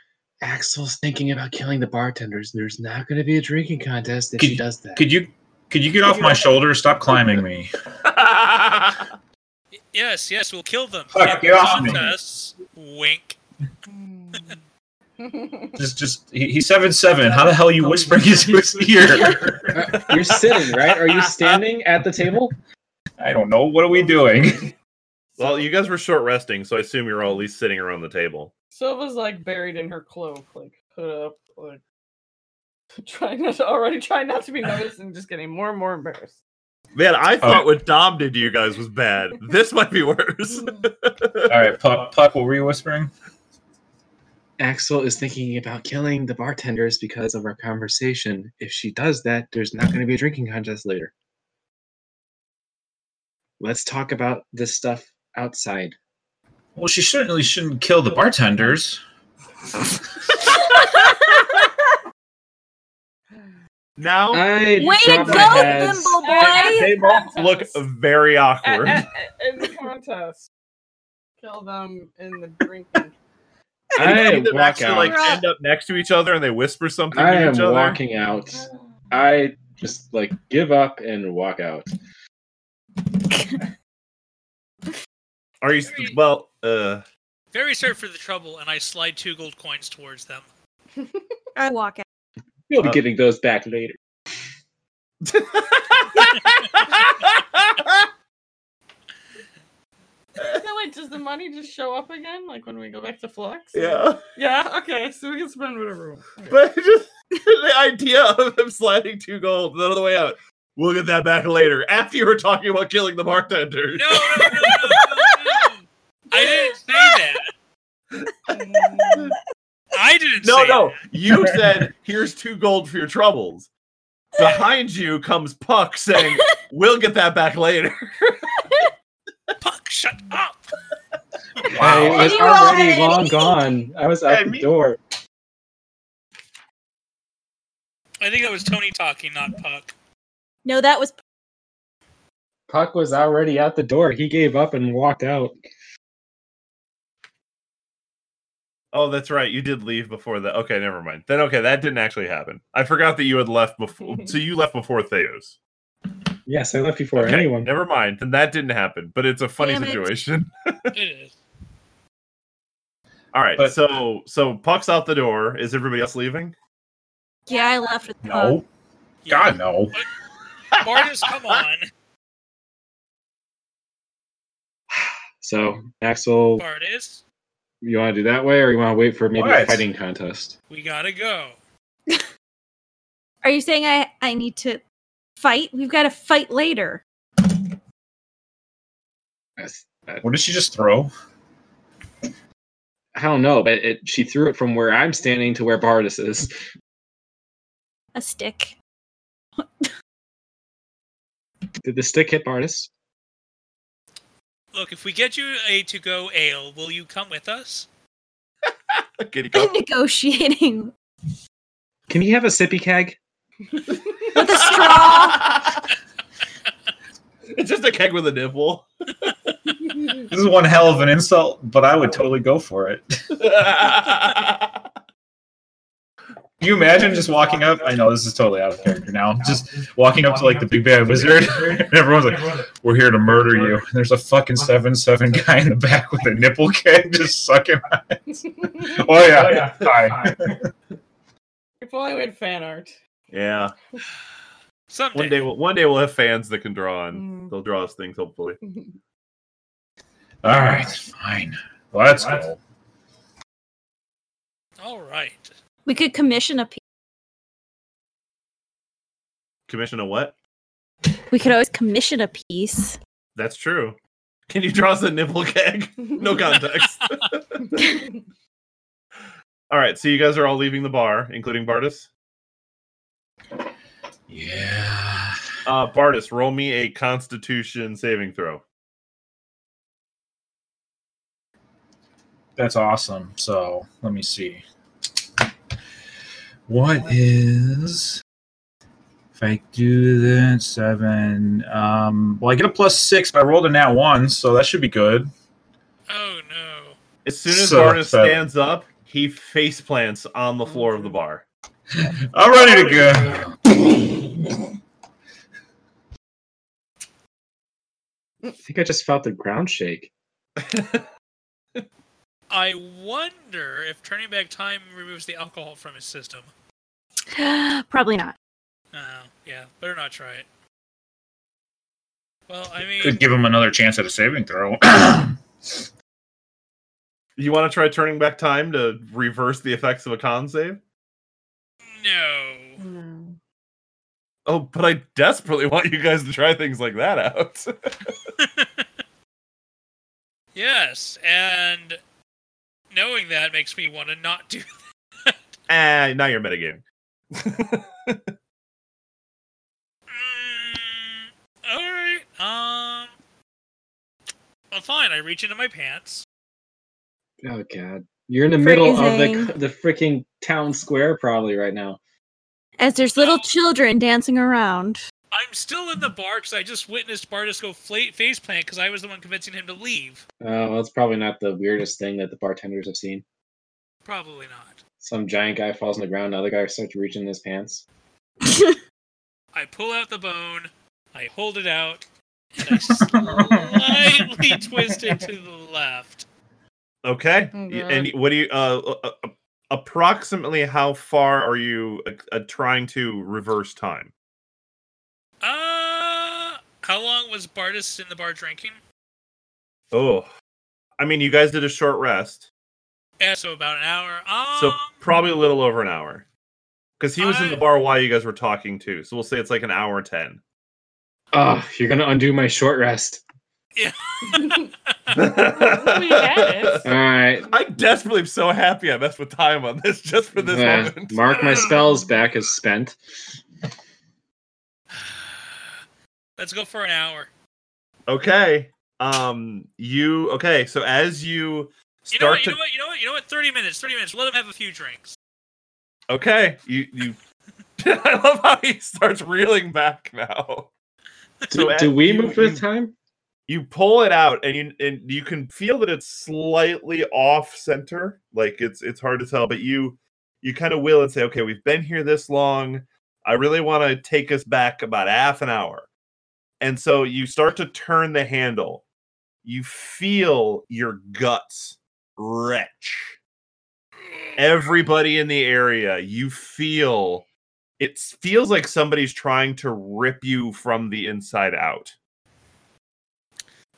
Axel's thinking about killing the bartenders. There's not going to be a drinking contest if Could- she does that. could you could you get off my shoulder? Stop climbing me. Yes, yes, we'll kill them. Fuck, In get off me. Wink. Just just he, he's seven seven. How the hell are you whispering into his ear? You're sitting, right? Are you standing at the table? I don't know. What are we doing? well, you guys were short resting, so I assume you're all at least sitting around the table. Silva's like buried in her cloak, like hood up, like trying not to already trying not to be noticed and just getting more and more embarrassed. Man, I thought Oh. what Dom did to you guys was bad. This might be worse. All right, Puck. Puck, what were you whispering? Axel is thinking about killing the bartenders because of our conversation. If she does that, there's not going to be a drinking contest later. Let's talk about this stuff outside. Well, she certainly shouldn't kill the bartenders. now I Way to drop go, my head. Thimble they both look very awkward. a- a- in the contest, kill them in the drinking. I You see them actually out. like end up next to each other and they whisper something I to am each other. walking out. I just like give up and walk out. Are you well? Uh, Very sorry for the trouble, and I slide two gold coins towards them. I walk out. You'll be Uh, getting those back later. So wait, does the money just show up again, like when we go back to Flux? yeah, Yeah. Okay, so we can spend whatever. we want. but just the idea of him sliding two gold the other way out. We'll get that back later. After you were talking about killing the bartender. No, no, no, no, no, no. I didn't say that. I didn't No, say no. You said, "Here's two gold for your troubles." Behind you comes Puck saying, "We'll get that back later." That. Puck, shut up. I Wow. was already long gone. I was out Hey, the me- door. I think that was Tony talking, not Puck. No, that was Puck was already out the door. He gave up and walked out. Oh, that's right. You did leave before that. Okay, never mind. Then okay, that didn't actually happen. I forgot that you had left before. so you left before Theus. Yes, I left before Okay, anyone. never mind. Then that didn't happen. But it's a funny Damn it. situation. It is. All right. But- so so Puck's out the door. Is everybody else leaving? yeah. I left with Puck. No. God no. Martis, come on. So, Axel, Martis, you want to do that way, or you want to wait for maybe a fighting contest? we gotta go. Are you saying I I need to fight. We've got to fight later. What did she just throw? I don't know, but it, she threw it from where I'm standing to where Bardis is. A stick. Did the stick hit Bardis? Look, if we get you a to-go ale, will you come with us? Kitty. I'm negotiating Can he have a sippy keg? With a straw. it's just a keg with a nipple. This is one hell of an insult, but I would totally go for it. Can you imagine just walking up? I know this is totally out of character now. Just walking up to like the big bad wizard, and everyone's like, "We're here to murder you." And there's a fucking seven seven guy in the back with a nipple keg just sucking on it. Oh, oh yeah, hi. If only we had fan art. Yeah. Someday. One day, we'll, one day we'll have fans that can draw on. Mm. They'll draw us things, hopefully. All right, fine. Let's go. All right. We could commission a piece. Commission a what? We could always commission a piece. That's true. Can you draw us a nipple keg? No context. all right, so you guys are all leaving the bar, including Bardis. Yeah. Uh, Bardis, roll me a Constitution saving throw. That's awesome. So let me see. What is if I do that seven? Um, well, I get a plus six. But I rolled a nat one, so that should be good. Oh no. As soon as So Bardis seven. stands up, he face plants on the floor of the bar. I'm ready to go. I think I just felt the ground shake. I wonder if turning back time removes the alcohol from his system. Probably not. Oh, yeah. Better not try it. Well, I mean, Could give him another chance at a saving throw. You want to try turning back time to reverse the effects of a con save? No. No. Oh, but I desperately want you guys to try things like that out. yes, and knowing that makes me want to not do ah, now you're metagaming. Mm, all right. Um. Well, fine. I reach into my pants. Oh god, you're in the middle of the the freaking town square probably right now. As there's little children dancing around. I'm still in the bar because I just witnessed Bardis go fla- face plant because I was the one convincing him to leave. Uh, well, it's probably not the weirdest thing that the bartenders have seen. Probably not. Some giant guy falls on the ground, another guy starts reaching in his pants. I pull out the bone. I hold it out. And I slightly twist it to the left. Okay. Oh, and what do you uh, uh, uh, approximately how far are you uh, uh, trying to reverse time? Uh, how long was Bardis in the bar drinking? Oh. I mean, you guys did a short rest, Yeah, so about an hour. Um, so probably a little over an hour. Cuz he was in the bar while you guys were talking too. So we'll say it's like an hour 10. Oh, you're gonna undo my short rest. Yeah. We. All right. I desperately am so happy I messed with time on this just for this Uh, moment. mark my spells back as spent. Let's go for an hour. Okay. Um you okay, so as you You know, start what, you to know what? You know what? You know what? Thirty minutes. Thirty minutes. Let him have a few drinks. Okay, you you I love how he starts reeling back now. Do, So do as we you- move with you- time? You pull it out and you and you can feel that it's slightly off center like it's it's hard to tell but you you kind of will and say okay we've been here this long. I really want to take us back about half an hour. And so you start to turn the handle. You feel your guts retch. Everybody in the area you feel it feels like somebody's trying to rip you from the inside out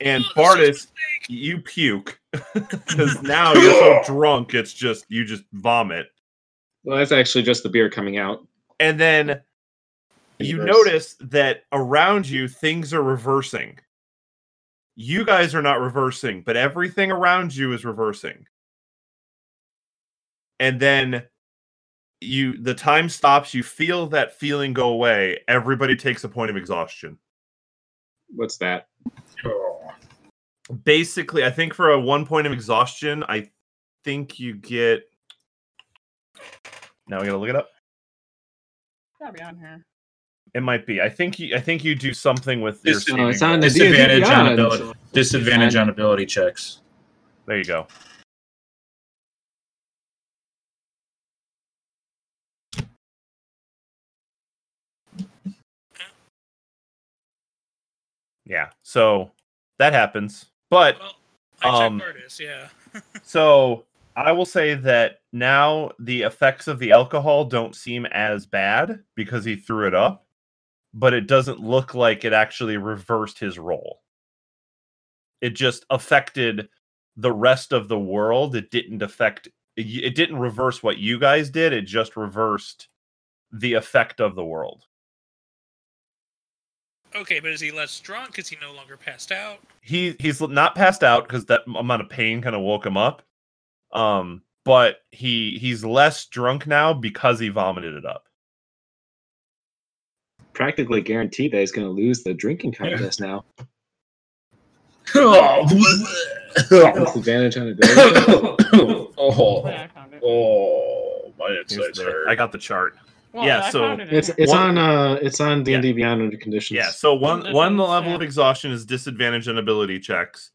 and Oh, this is Bardis, a mistake. you puke because now you're so drunk it's just you just vomit Well, that's actually just the beer coming out. and then you Reverse. notice that around you things are reversing. You guys are not reversing, but everything around you is reversing. And then you the time stops, you feel that feeling go away. Everybody takes a point of exhaustion. What's that? Oh. Basically, I think for a one point of exhaustion, I think you get now we gotta look it up. Gotta be on here. It might be. I think you I think you do something with your Dis- saving No, it's on throw. D&D Disadvantage on ability. Disadvantage on ability checks. There you go. Yeah, so that happens. But Well, I Um, checked Artis, yeah. so I will say that now the effects of the alcohol don't seem as bad because he threw it up, but it doesn't look like it actually reversed his role. It just affected the rest of the world. It didn't affect it didn't reverse what you guys did, it just reversed the effect of the world. Okay, but is he less drunk? Because he no longer passed out? he he's not passed out because that amount of pain kind of woke him up. Um, but he he's less drunk now because he vomited it up. Practically guaranteed that he's going to lose the drinking contest now. oh, Disadvantage on ability. oh, Yeah, I found it. oh, my He's insides hurt. I got the chart. Well, yeah, I so it It's it's One- on uh it's on D and D Beyond under conditions. Yeah, so one one level yeah. of exhaustion is disadvantage on ability checks.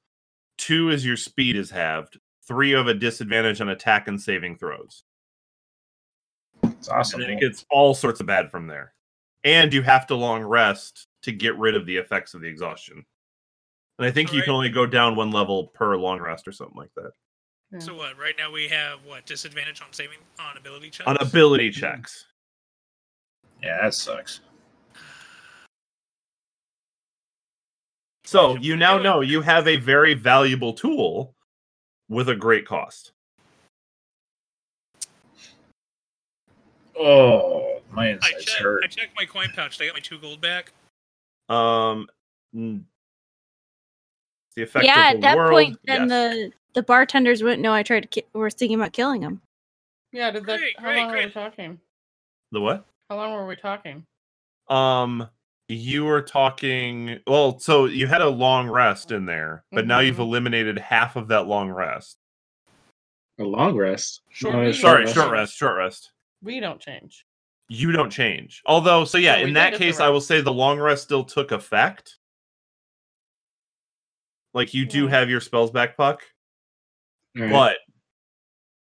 Two is your speed is halved. Three of a disadvantage on attack and saving throws. It's awesome. And it gets all sorts of bad from there. And you have to long rest to get rid of the effects of the exhaustion. And I think you can only go down one level per long rest or something like that. Yeah. So what? Right now we have what disadvantage on saving on ability checks. On ability checks. Yeah, that sucks. So you now know you have a very valuable tool with a great cost. Oh, my I checked. hurt. I checked my coin pouch. Did I get my two gold back? Um, the effect yeah, of at that world. point, then yes. the the bartenders wouldn't know I tried to. Ki- were thinking about killing him. Yeah, did that? Great, how great, long were we great. talking? the what? How long were we talking? Um, you were talking. Well, so you had a long rest in there, but now you've Mhm. eliminated half of that long rest. A long rest. Short No, rest. Sorry, rest. short rest. Short rest. We don't change. You don't change. Although, so yeah, No, we in that case, I will say the long rest still took effect. Like you do have your spells back, puck. Alright. But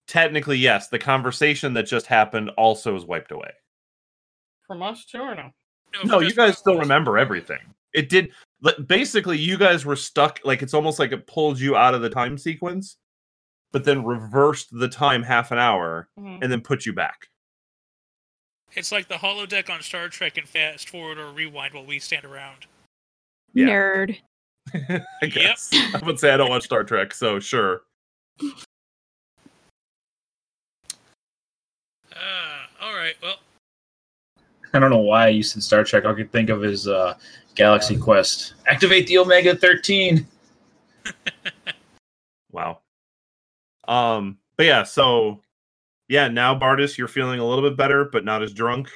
technically, yes, the conversation that just happened also is wiped away. From us too, or no? No, you guys still remember everything. It did. Basically, you guys were stuck. Like it's almost like it pulled you out of the time sequence, but then reversed the time half an hour Mhm. and then put you back. It's like the holodeck on Star Trek and fast forward or rewind while we stand around. Yeah. Nerd. I Yep. guess. I would say I don't watch Star Trek, so sure. Ah, all right. Well, I don't know why you said Star Trek. I could think of his uh, Galaxy Quest. Activate the Omega 13. Wow. Um, but yeah, so yeah, now Bardis, you're feeling a little bit better, but not as drunk.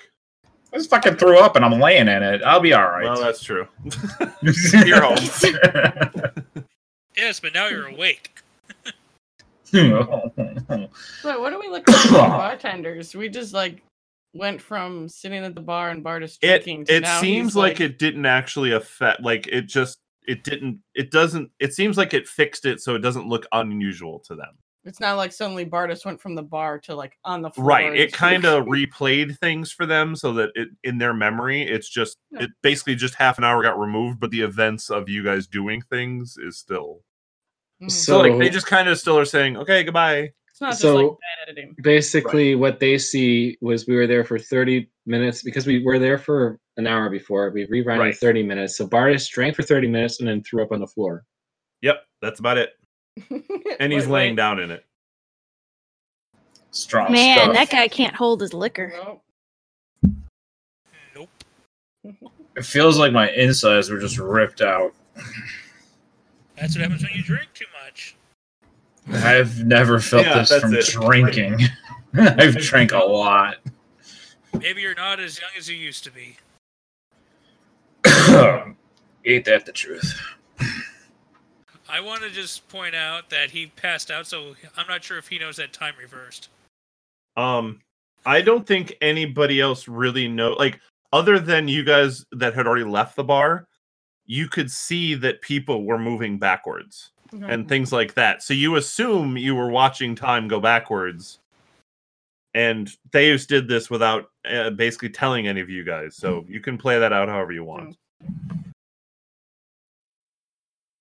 I just fucking threw up and I'm laying in it. I'll be all right. Well, that's true. You're home. yes, but now you're awake. Wait, what do we look like bartenders? We just like went from sitting at the bar and bar to it drinking. to it now seems he's like, it didn't actually affect like it just it didn't it doesn't it seems like it fixed it so it doesn't look unusual to them It's not like suddenly Bardis went from the bar to like on the floor. right it kind of replayed things for them so that it in their memory it's just Yeah. it basically just half an hour got removed but the events of you guys doing things is still Mhm. so, like they just kind of still are saying okay goodbye It's not just So- like bad editing. Basically, what they see was we were there for 30 minutes because we were there for an hour before. We reran Right. 30 minutes. So Bardis drank for 30 minutes and then threw up on the floor. yep that's about it and he's laying wait. down in it Strong Man, stuff. that guy can't hold his liquor. Nope. Nope. It feels like my insides were just ripped out. That's what happens when you drink too much. I've never felt Yeah, this from it. drinking. I've drank a lot. Maybe you're not as young as you used to be. Ain't that the truth? I want to just point out that he passed out, so I'm not sure if he knows that time reversed. Um, I don't think anybody else really know. Like, other than you guys that had already left the bar, you could see that people were moving backwards Okay. and things like that. So you assume you were watching time go backwards. And Theus did this without uh, basically telling any of you guys. So you can play that out however you want.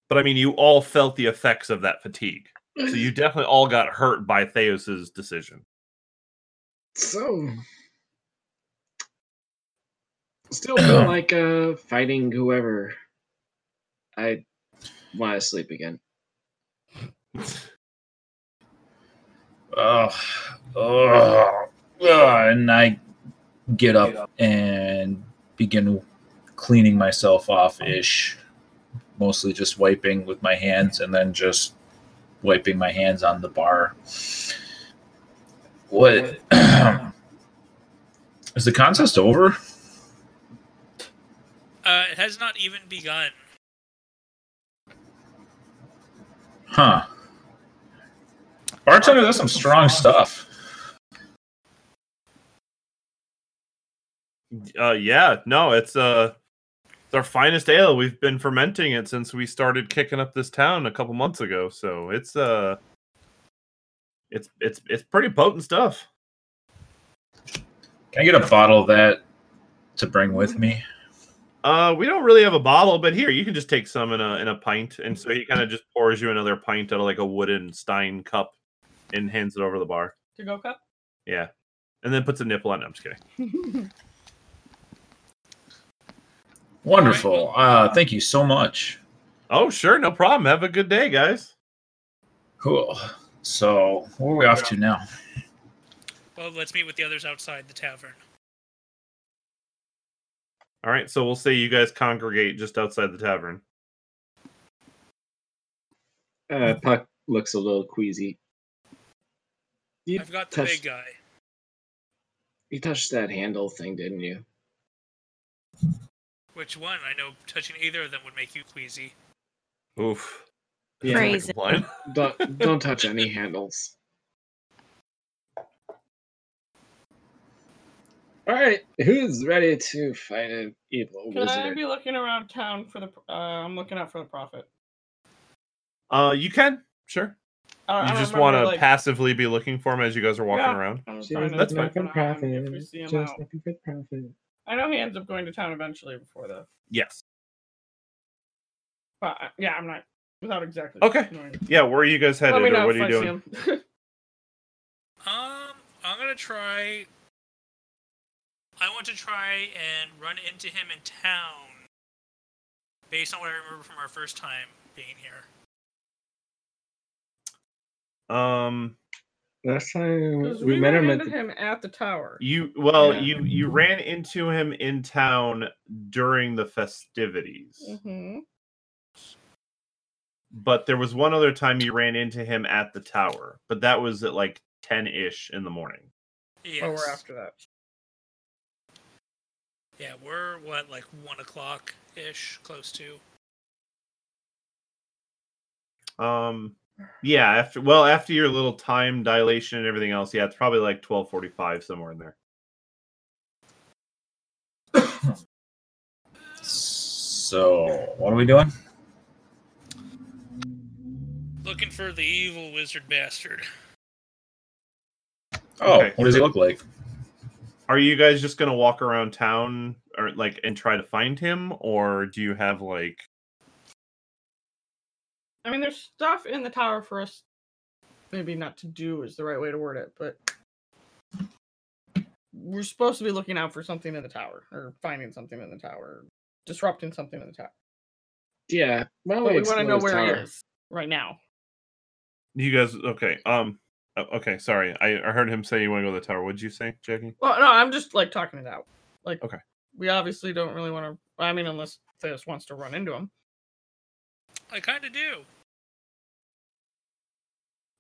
But I mean, you all felt the effects of that fatigue. So you definitely all got hurt by Theus's decision. So, still feel like uh fighting whoever. I want to sleep again. Oh, oh, and I get up and begin cleaning myself off ish. Mostly just wiping with my hands and then just wiping my hands on the bar. What is the contest over? Uh, it has not even begun. Huh. Bartender, that's some strong stuff. Uh, yeah, no, it's uh, it's our finest ale. We've been fermenting it since we started kicking up this town a couple months ago. So it's uh, it's it's it's pretty potent stuff. Can I get a bottle of that to bring with me? Uh, we don't really have a bottle, but here you can just take some in a in a pint, and so he kind of just pours you another pint out of like a wooden Stein cup, and hands it over the bar. To go cup. Yeah, and then puts a nipple on. it. I'm just kidding. Wonderful. Uh, thank you so much. Oh, sure, no problem. Have a good day, guys. Cool. So, where are we off to now? Well, let's meet with the others outside the tavern. All right, so we'll say you guys congregate just outside the tavern. Uh, Puck looks a little queasy. You I've got the touched, big guy. You touched that handle thing, didn't you? Which one? I know touching either of them would make you queasy. Oof. Yeah. Crazy. Complain. Don't don't touch any handles. All right, who's ready to fight an evil Can I be looking around town for the? Uh, I'm looking out for the prophet. Uh, you can sure. I, You I just want to like, passively be looking for him as you guys are walking Yeah. around. I'm Just trying to That's looking keep for an profit. if we see him Just out. looking for profit. I know he ends up going to town eventually before the. Yes. But uh, yeah, I'm not without exactly. Okay. knowing. Yeah, where are you guys headed, or what are you I doing? Um, I'm gonna try. I want to try and run into him in town, based on what I remember from our first time being here. Last Um, time 'Cause we, met ran him at into the, him at the tower. you well, Yeah. you you ran into him in town during the festivities, hmm but there was one other time you ran into him at the tower, but that was at like ten ish in the morning. Yes. Or we're after that. Yeah, we're what like one o'clock ish, close to. Um, yeah, after well after your little time dilation and everything else, yeah, it's probably like twelve forty five somewhere in there. So, what are we doing? Looking for the evil wizard bastard. Oh, Okay, what does he look like? Are you guys just gonna walk around town or like and try to find him, or do you have like I mean, there's stuff in the tower for us. Maybe not to do is the right way to word it, but we're supposed to be looking out for something in the tower or finding something in the tower, disrupting something in the tower. yeah. well, But we we want to know where tower? he is right now. you guys? Okay, um, okay, sorry, I, I heard him say you want to go to the tower. What'd you say, Jackie? Well, no, I'm just like talking it out. Like, Okay. we obviously don't really want to. I mean, unless Theus wants to run into him, I kind of do.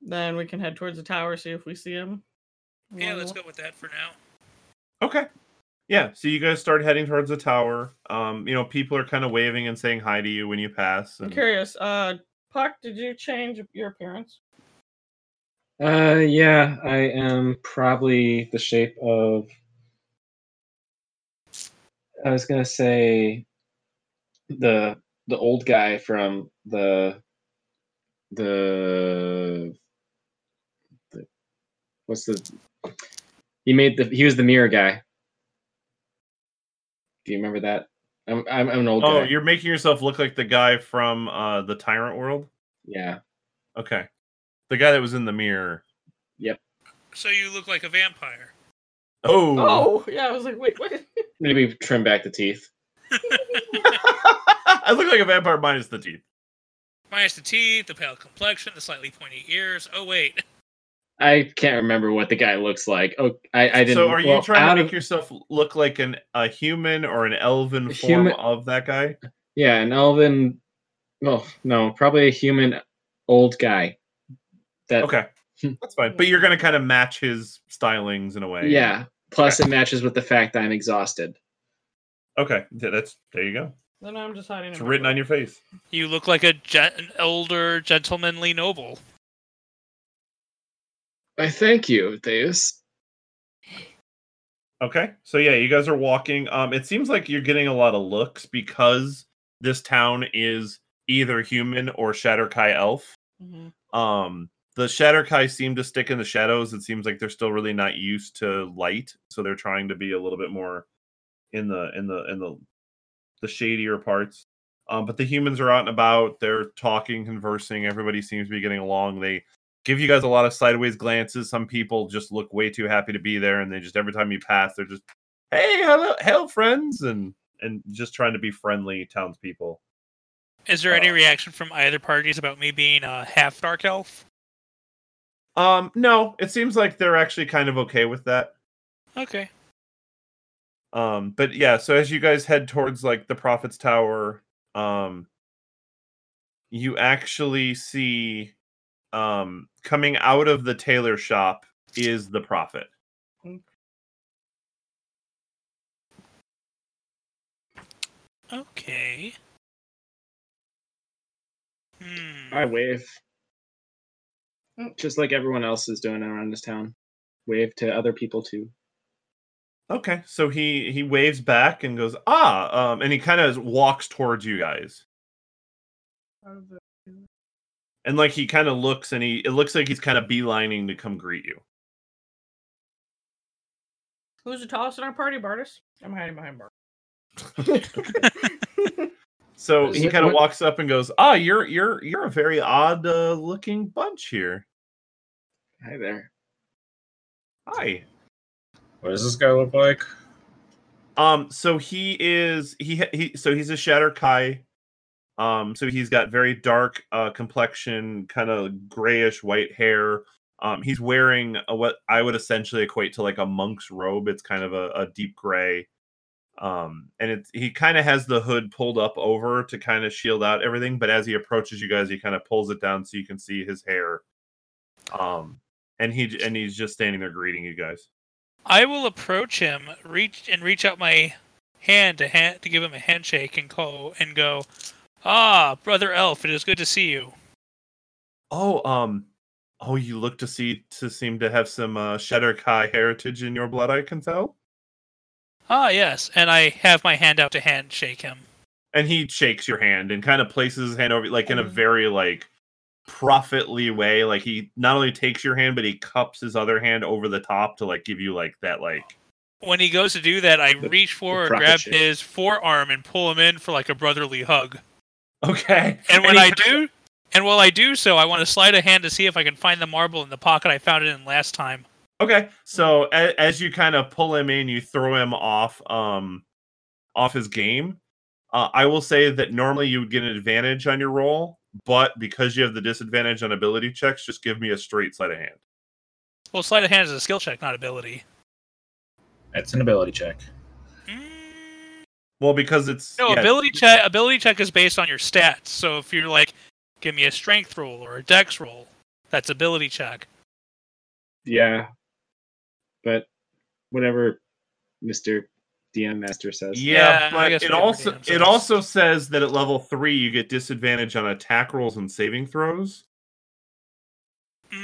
Then we can head towards the tower, see if we see him. Yeah, let's go with that for now. Okay. Yeah, so you guys start heading towards the tower. Um, you know, people are kind of waving and saying hi to you when you pass. I'm curious. Uh, Puck, did you change your appearance? Uh, yeah, I am probably the shape of. I was gonna say the the old guy from the the, the what's the he made the he was the mirror guy. Do you remember that? I'm I'm, I'm an old Oh, guy. you're making yourself look like the guy from uh the Tyrant World? Yeah. Okay. The guy that was in the mirror. Yep. So you look like a vampire. Oh. Oh, yeah. I was like, wait, what? Maybe trim back the teeth. I look like a vampire minus the teeth. Minus the teeth, the pale complexion, the slightly pointy ears. Oh wait, I can't remember what the guy looks like. Oh, I, I didn't. So are you well, trying out to of- make yourself look like an a human or an elven form human- of that guy? Yeah, an elven. Well, no, probably a human old guy. That Okay. Hmm. That's fine. But you're gonna kind of match his stylings in a way. yeah. Plus, it matches with the fact that I'm exhausted. Okay. Th- That's there you go. Then I'm just hiding. It's written on your face. you look like a gen- an older gentlemanly noble. I thank you, Theus. Okay. So yeah, you guys are walking. Um, it seems like you're getting a lot of looks because this town is either human or Shadar-kai elf. Mhm. Um, the Shadar-kai seem to stick in the shadows. It seems like they're still really not used to light, so they're trying to be a little bit more in the in the in the the shadier parts. Um, but the humans are out and about. They're talking, conversing. Everybody seems to be getting along. They give you guys a lot of sideways glances. Some people just look way too happy to be there, and they just every time you pass, they're just, "Hey, hello, hello, friends," and and just trying to be friendly townspeople. Is there any Uh, reaction from either parties about me being a half dark elf? Um, no, it seems like they're actually kind of okay with that. Okay. Um, but yeah, so as you guys head towards like the Prophet's Tower, um, you actually see um coming out of the tailor shop is the Prophet. Okay. Hmm. I wave. Just like everyone else is doing around this town. Wave to other people too. Okay, so he he waves back and goes ah, um, and he kind of walks towards you guys, and like he kind of looks and he it looks like he's kind of beelining to come greet you. Who's the tallest in our party, Bardis? I'm hiding behind Bart. So Is he kind of what- walks up and goes, "Ah, you're you're you're a very odd uh, looking bunch here. Hi there. Hi." What does this guy look like? Um, so he is he he so he's a Shadar-kai. Um, so he's got very dark uh complexion, kind of grayish white hair. Um, he's wearing a, what I would essentially equate to like a monk's robe. It's kind of a, a deep gray. Um, and it's he kind of has the hood pulled up over to kind of shield out everything, but as he approaches you guys, he kind of pulls it down so you can see his hair. Um, and he and he's just standing there greeting you guys. I will approach him, reach and reach out my hand to hand to give him a handshake and call and go, "Ah, brother Elf, it is good to see you." Oh, um, oh, you look to see to seem to have some uh, Shadar-kai heritage in your blood. I can tell. Ah, yes, and I have my hand out to handshake him. And he shakes your hand and kind of places his hand over, like in a Mhm. very like prophetly way. Like he not only takes your hand, but he cups his other hand over the top to like give you like that like. When he goes to do that, I reach forward, grab his forearm, and pull him in for like a brotherly hug. Okay. And when he I do, and while I do so, I want to slide a hand to see if I can find the marble in the pocket I found it in last time. Okay, so a, as you kind of pull him in, you throw him off, um, off his game. Uh, I will say that normally you would get an advantage on your roll, but because you have the disadvantage on ability checks, just give me a straight sleight of hand. Well, sleight of hand is a skill check, not ability. That's an ability check. Mm, Well, because it's No, yeah, ability check. Ability check is based on your stats. So if you're like, give me a strength roll or a dex roll, that's ability check. Yeah, but whatever, Mister DM Master says. Yeah, Yeah, but it also it says. also says that at level three you get disadvantage on attack rolls and saving throws.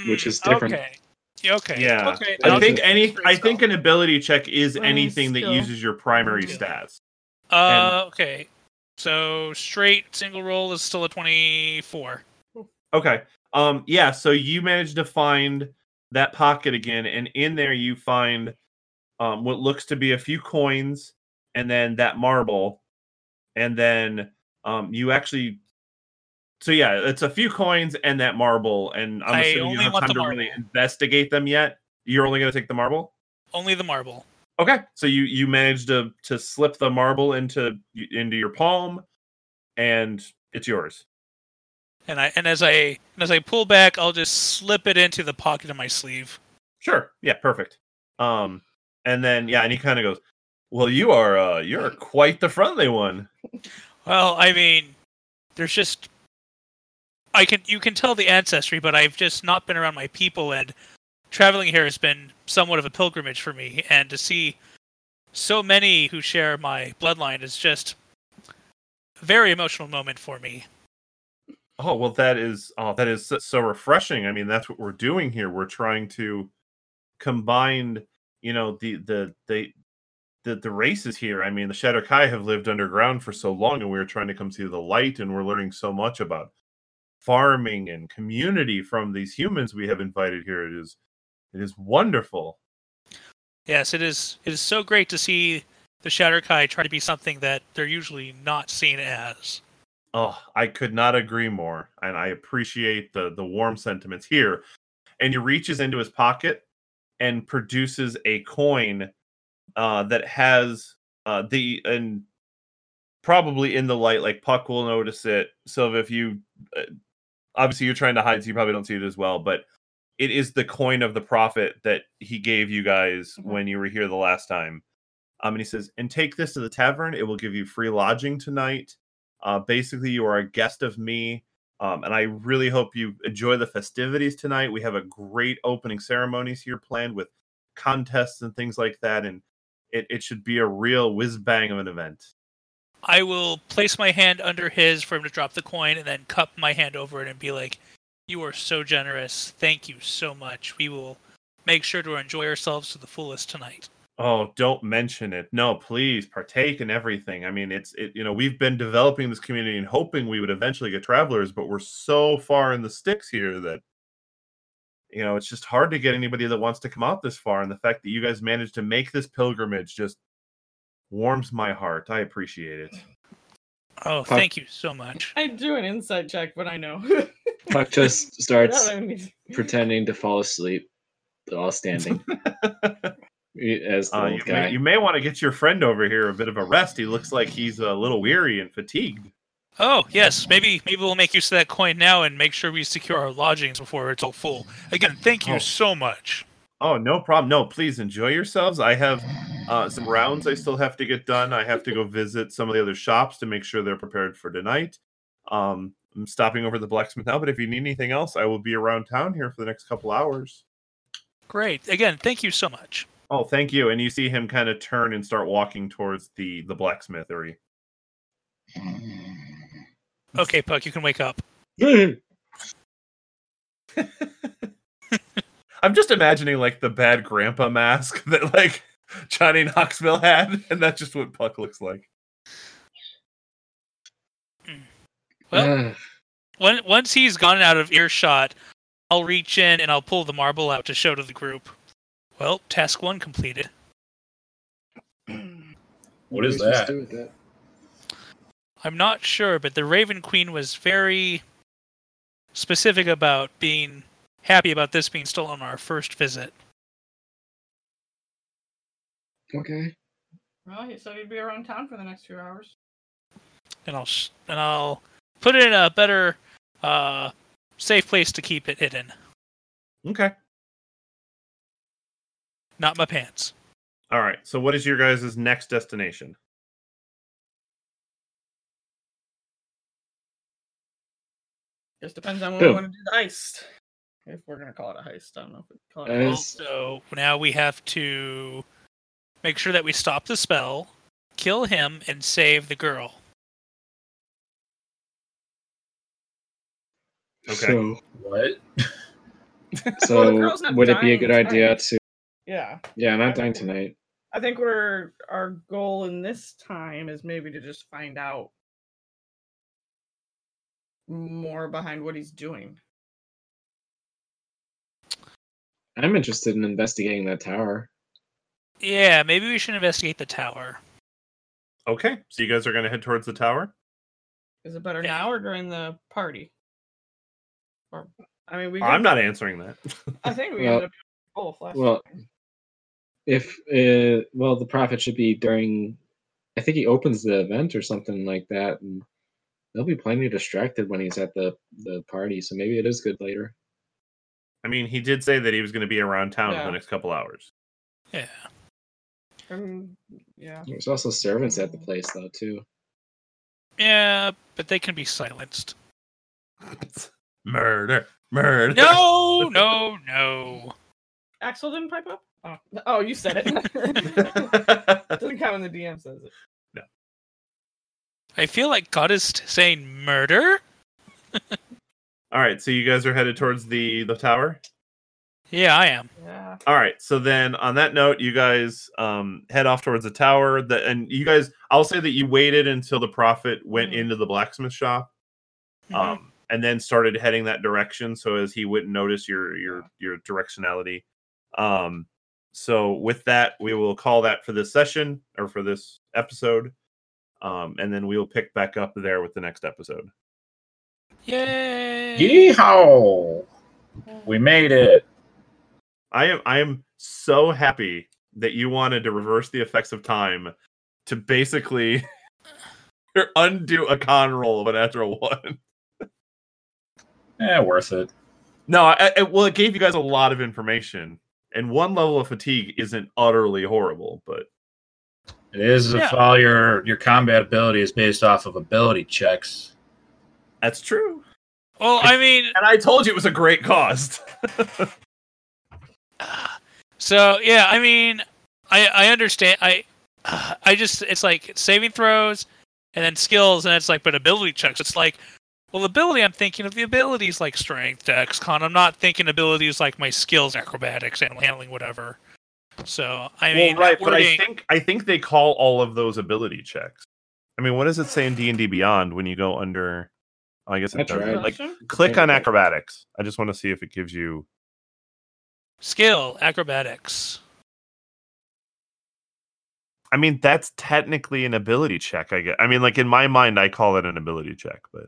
Which Mm, is different. Okay. Yeah, Okay. Yeah. Okay. I think any I think an ability check is Well, it's anything that uses your primary Yeah. stats. Uh, okay. So straight single roll is still a twenty-four. Okay. Um yeah, so you managed to find that pocket again and in there you find um what looks to be a few coins and then that marble and then um you actually so yeah, it's a few coins and that marble and I'm I assuming you don't have time to really investigate them yet. You're only going to take the marble? Only the marble. Okay, so you you managed to to slip the marble into into your palm, and it's yours. And I and as I and as I pull back, I'll just slip it into the pocket of my sleeve. Sure, yeah, perfect. Um, and then yeah, and he kind of goes, "Well, you are uh you're quite the friendly one." Well, I mean, there's just I can you can tell the ancestry, but I've just not been around my people, and traveling here has been somewhat of a pilgrimage for me. And to see so many who share my bloodline is just a very emotional moment for me. Oh well, that is oh that is so- refreshing. I mean, that's what we're doing here. We're trying to combine, you know, the the the the, the races here. I mean, the Shadar-kai have lived underground for so long, and we are trying to come see the light, and we're learning so much about farming and community from these humans we have invited here. It is it is wonderful. Yes, it is. It is so great to see the Shadar-kai try to be something that they're usually not seen as. Oh, I could not agree more, and I appreciate the the warm sentiments here. And he reaches into his pocket and produces a coin uh, that has uh, the and probably in the light, like Puck will notice it. So if you uh, obviously you're trying to hide, so you probably don't see it as well, but it is the coin of the prophet that he gave you guys Mhm. when you were here the last time. Um, and he says, and take this to the tavern. It will give you free lodging tonight. Uh, basically, you are a guest of me. Um, and I really hope you enjoy the festivities tonight. We have a great opening ceremonies here planned with contests and things like that. And it, it should be a real whiz bang of an event. I will place my hand under his for him to drop the coin and then cup my hand over it and be like, You are so generous. Thank you so much. We will make sure to enjoy ourselves to the fullest tonight. Oh, don't mention it. No, please partake in everything. I mean, it's it. You know, we've been developing this community and hoping we would eventually get travelers, but we're so far in the sticks here that you know it's just hard to get anybody that wants to come out this far. And the fact that you guys managed to make this pilgrimage just warms my heart. I appreciate it. Oh, thank you so much. I do an insight check, but I know. Puck just starts That I mean- pretending to fall asleep while standing as the Uh, old you, guy. may, you may want to get your friend over here a bit of a rest. He looks like he's a little weary and fatigued. Oh, yes. Maybe maybe we'll make use of that coin now and make sure we secure our lodgings before it's all full. Again, thank you Oh. so much. Oh, no problem. No, please enjoy yourselves. I have uh, some rounds I still have to get done. I have to go visit some of the other shops to make sure they're prepared for tonight. Um, I'm stopping over the blacksmith now, but if you need anything else, I will be around town here for the next couple hours. Great. Again, thank you so much. Oh, thank you. And you see him kind of turn and start walking towards the the blacksmithery. Okay, Puck, you can wake up. I'm just imagining like the bad grandpa mask that like Johnny Knoxville had, and that's just what Puck looks like. Well, when, once he's gone out of earshot, I'll reach in and I'll pull the marble out to show to the group. Well, task one completed. What is are we supposed that? to do with that? I'm not sure, but the Raven Queen was very specific about being happy about this being still on our first visit. Okay. well, he said he'd be around town for the next few hours. And I'll sh- and I'll put it in a better, uh, safe place to keep it hidden. Okay. Not my pants. All right. So, what is your guys' next destination? Just depends on what we want to do the heist. If we're gonna call it a heist, I don't know if we call it. a heist. So now we have to make sure that we stop the spell, kill him, and save the girl. Okay. So, What? so girl's not would it be a dying good idea to? Yeah, Yeah, not dying tonight. I think we're our goal in this time is maybe to just find out more behind what he's doing. I'm interested in investigating that tower. Yeah, maybe we should investigate the tower. Okay, so you guys are going to head towards the tower. Is it better Yeah. now or during the party? Or I mean, we. I'm not answering that. I think we Well- ended up doing both last well, time. If uh, well, the prophet should be during. I think he opens the event or something like that, and they'll be plenty distracted when he's at the the party. So maybe it is good later. I mean, he did say that he was going to be around town for Yeah. the next couple hours. Yeah. Um, yeah. There's also servants at the place though too. Yeah, but they can be silenced. murder, murder. No, no, no. Axel didn't pipe up. Oh, oh, you said it. Doesn't count when the DM says it. No. I feel like God is saying murder. All right, so you guys are headed towards the the tower. Yeah, I am. Yeah. All right, so then on that note, you guys um, head off towards the tower. The, and you guys, I'll say that you waited until the prophet went Mhm. into the blacksmith shop, Mhm. um, and then started heading that direction, so as he wouldn't notice your your your directionality. Um, so with that, we will call that for this session or for this episode, um, and then we'll pick back up there with the next episode. Yay! Yeehaw! We made it. I am I am so happy that you wanted to reverse the effects of time to basically undo a con roll of a natural one. Eh, worth it. No, I, I, well, it gave you guys a lot of information, and one level of fatigue isn't utterly horrible, but It is Yeah. if all your your combat ability is based off of ability checks. that's true. Well, I mean, And I told you it was a great cost. so yeah, I mean, I I understand. I I just it's like saving throws and then skills, and it's like, but ability checks. It's like, well, ability. I'm thinking of the abilities like strength, dex, con. I'm not thinking abilities like my skills, acrobatics, animal handling, whatever. So I mean, well, right, but I think I think they call all of those ability checks. I mean, what does it say in D and D Beyond when you go under? oh, I guess it That's does. right. Like, Perception? click on acrobatics. I just want to see if it gives you. skill, acrobatics. I mean, that's technically an ability check. I get. I mean, like in my mind, I call it an ability check, but.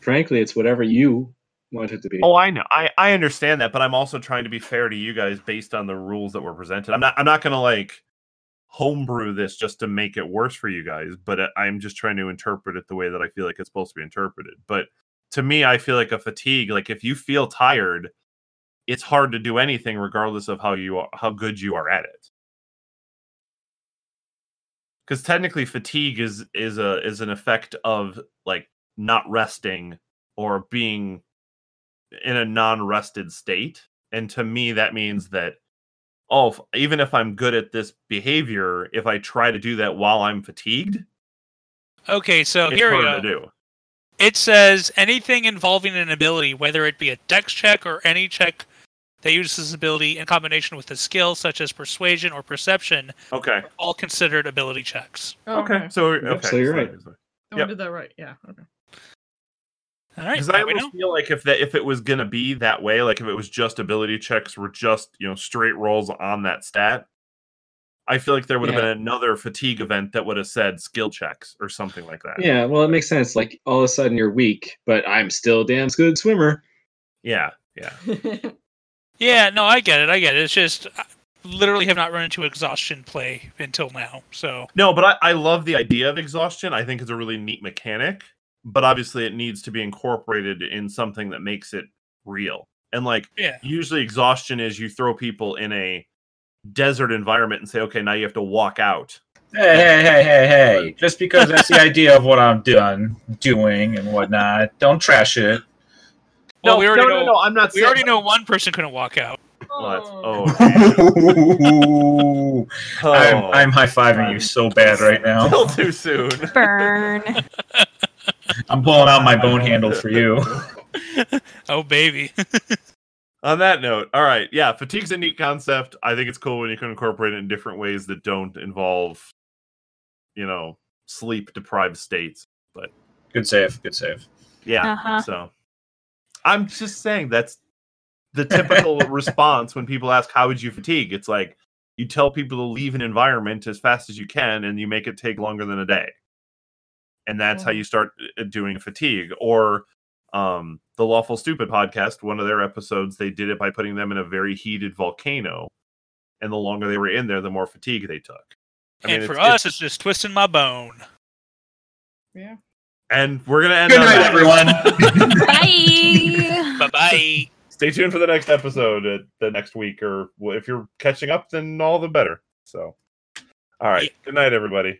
Frankly, it's whatever you want it to be. oh, I know. I I understand that, but I'm also trying to be fair to you guys based on the rules that were presented. I'm not. I'm not gonna like homebrew this just to make it worse for you guys, but I'm just trying to interpret it the way that I feel like it's supposed to be interpreted. But to me, I feel like a fatigue. Like if you feel tired, it's hard to do anything, regardless of how you are, how good you are at it. Because technically, fatigue is is a is an effect of like not resting or being in a non-rested state, and to me, that means that oh, if- even if I'm good at this behavior, if I try to do that while I'm fatigued, Okay, so here we go. It says anything involving an ability, whether it be a dex check or any check that use this ability in combination with a skill such as persuasion or perception, Okay. all considered ability checks. Oh, Okay. So okay. so you're right. Oh, Yep. I did that right. Yeah. Okay. All right, Because I now we know. almost feel like if that if it was gonna be that way, like if it was just ability checks were just you know straight rolls on that stat, I feel like there would have Yeah. been another fatigue event that would have said skill checks or something like that. Yeah, well, it makes sense. Like all of a sudden you're weak, but I'm still a damn good swimmer. Yeah. Yeah. Yeah, no, I get it. I get it. It's just I literally have not run into exhaustion play until now. So No, but I, I love the idea of exhaustion. I think it's a really neat mechanic, but obviously it needs to be incorporated in something that makes it real. And like yeah, usually exhaustion is you throw people in a desert environment and say, okay, now you have to walk out Hey, hey, hey, hey, hey! Just because that's the idea of what I'm done doing and whatnot, don't trash it. Well, we already no, know. no, no, I'm not We saying. already know one person couldn't walk out. What? Oh. Oh, I'm, oh. I'm high fiving you so bad right now. Still too soon. Burn. I'm pulling out my bone handle for you. Oh baby. On that note, all right, yeah, fatigue's a neat concept. I think it's cool when you can incorporate it in different ways that don't involve, you know, sleep deprived states. But good save. Good save. Yeah. Uh-huh. So I'm just saying that's the typical response when people ask how would you fatigue? It's like you tell people to leave an environment as fast as you can and you make it take longer than a day. And that's how Mhm. you start uh, doing fatigue or um the lawful stupid podcast one of their episodes they did it by putting them in a very heated volcano and the longer they were in there the more fatigue they took I mean, and for it's- us, it's just twisting my bone. Yeah. And we're gonna end Good on night, that. everyone. Bye. Bye bye. stay tuned for the next episode uh, the next week or if you're catching up then all the better so all right good night everybody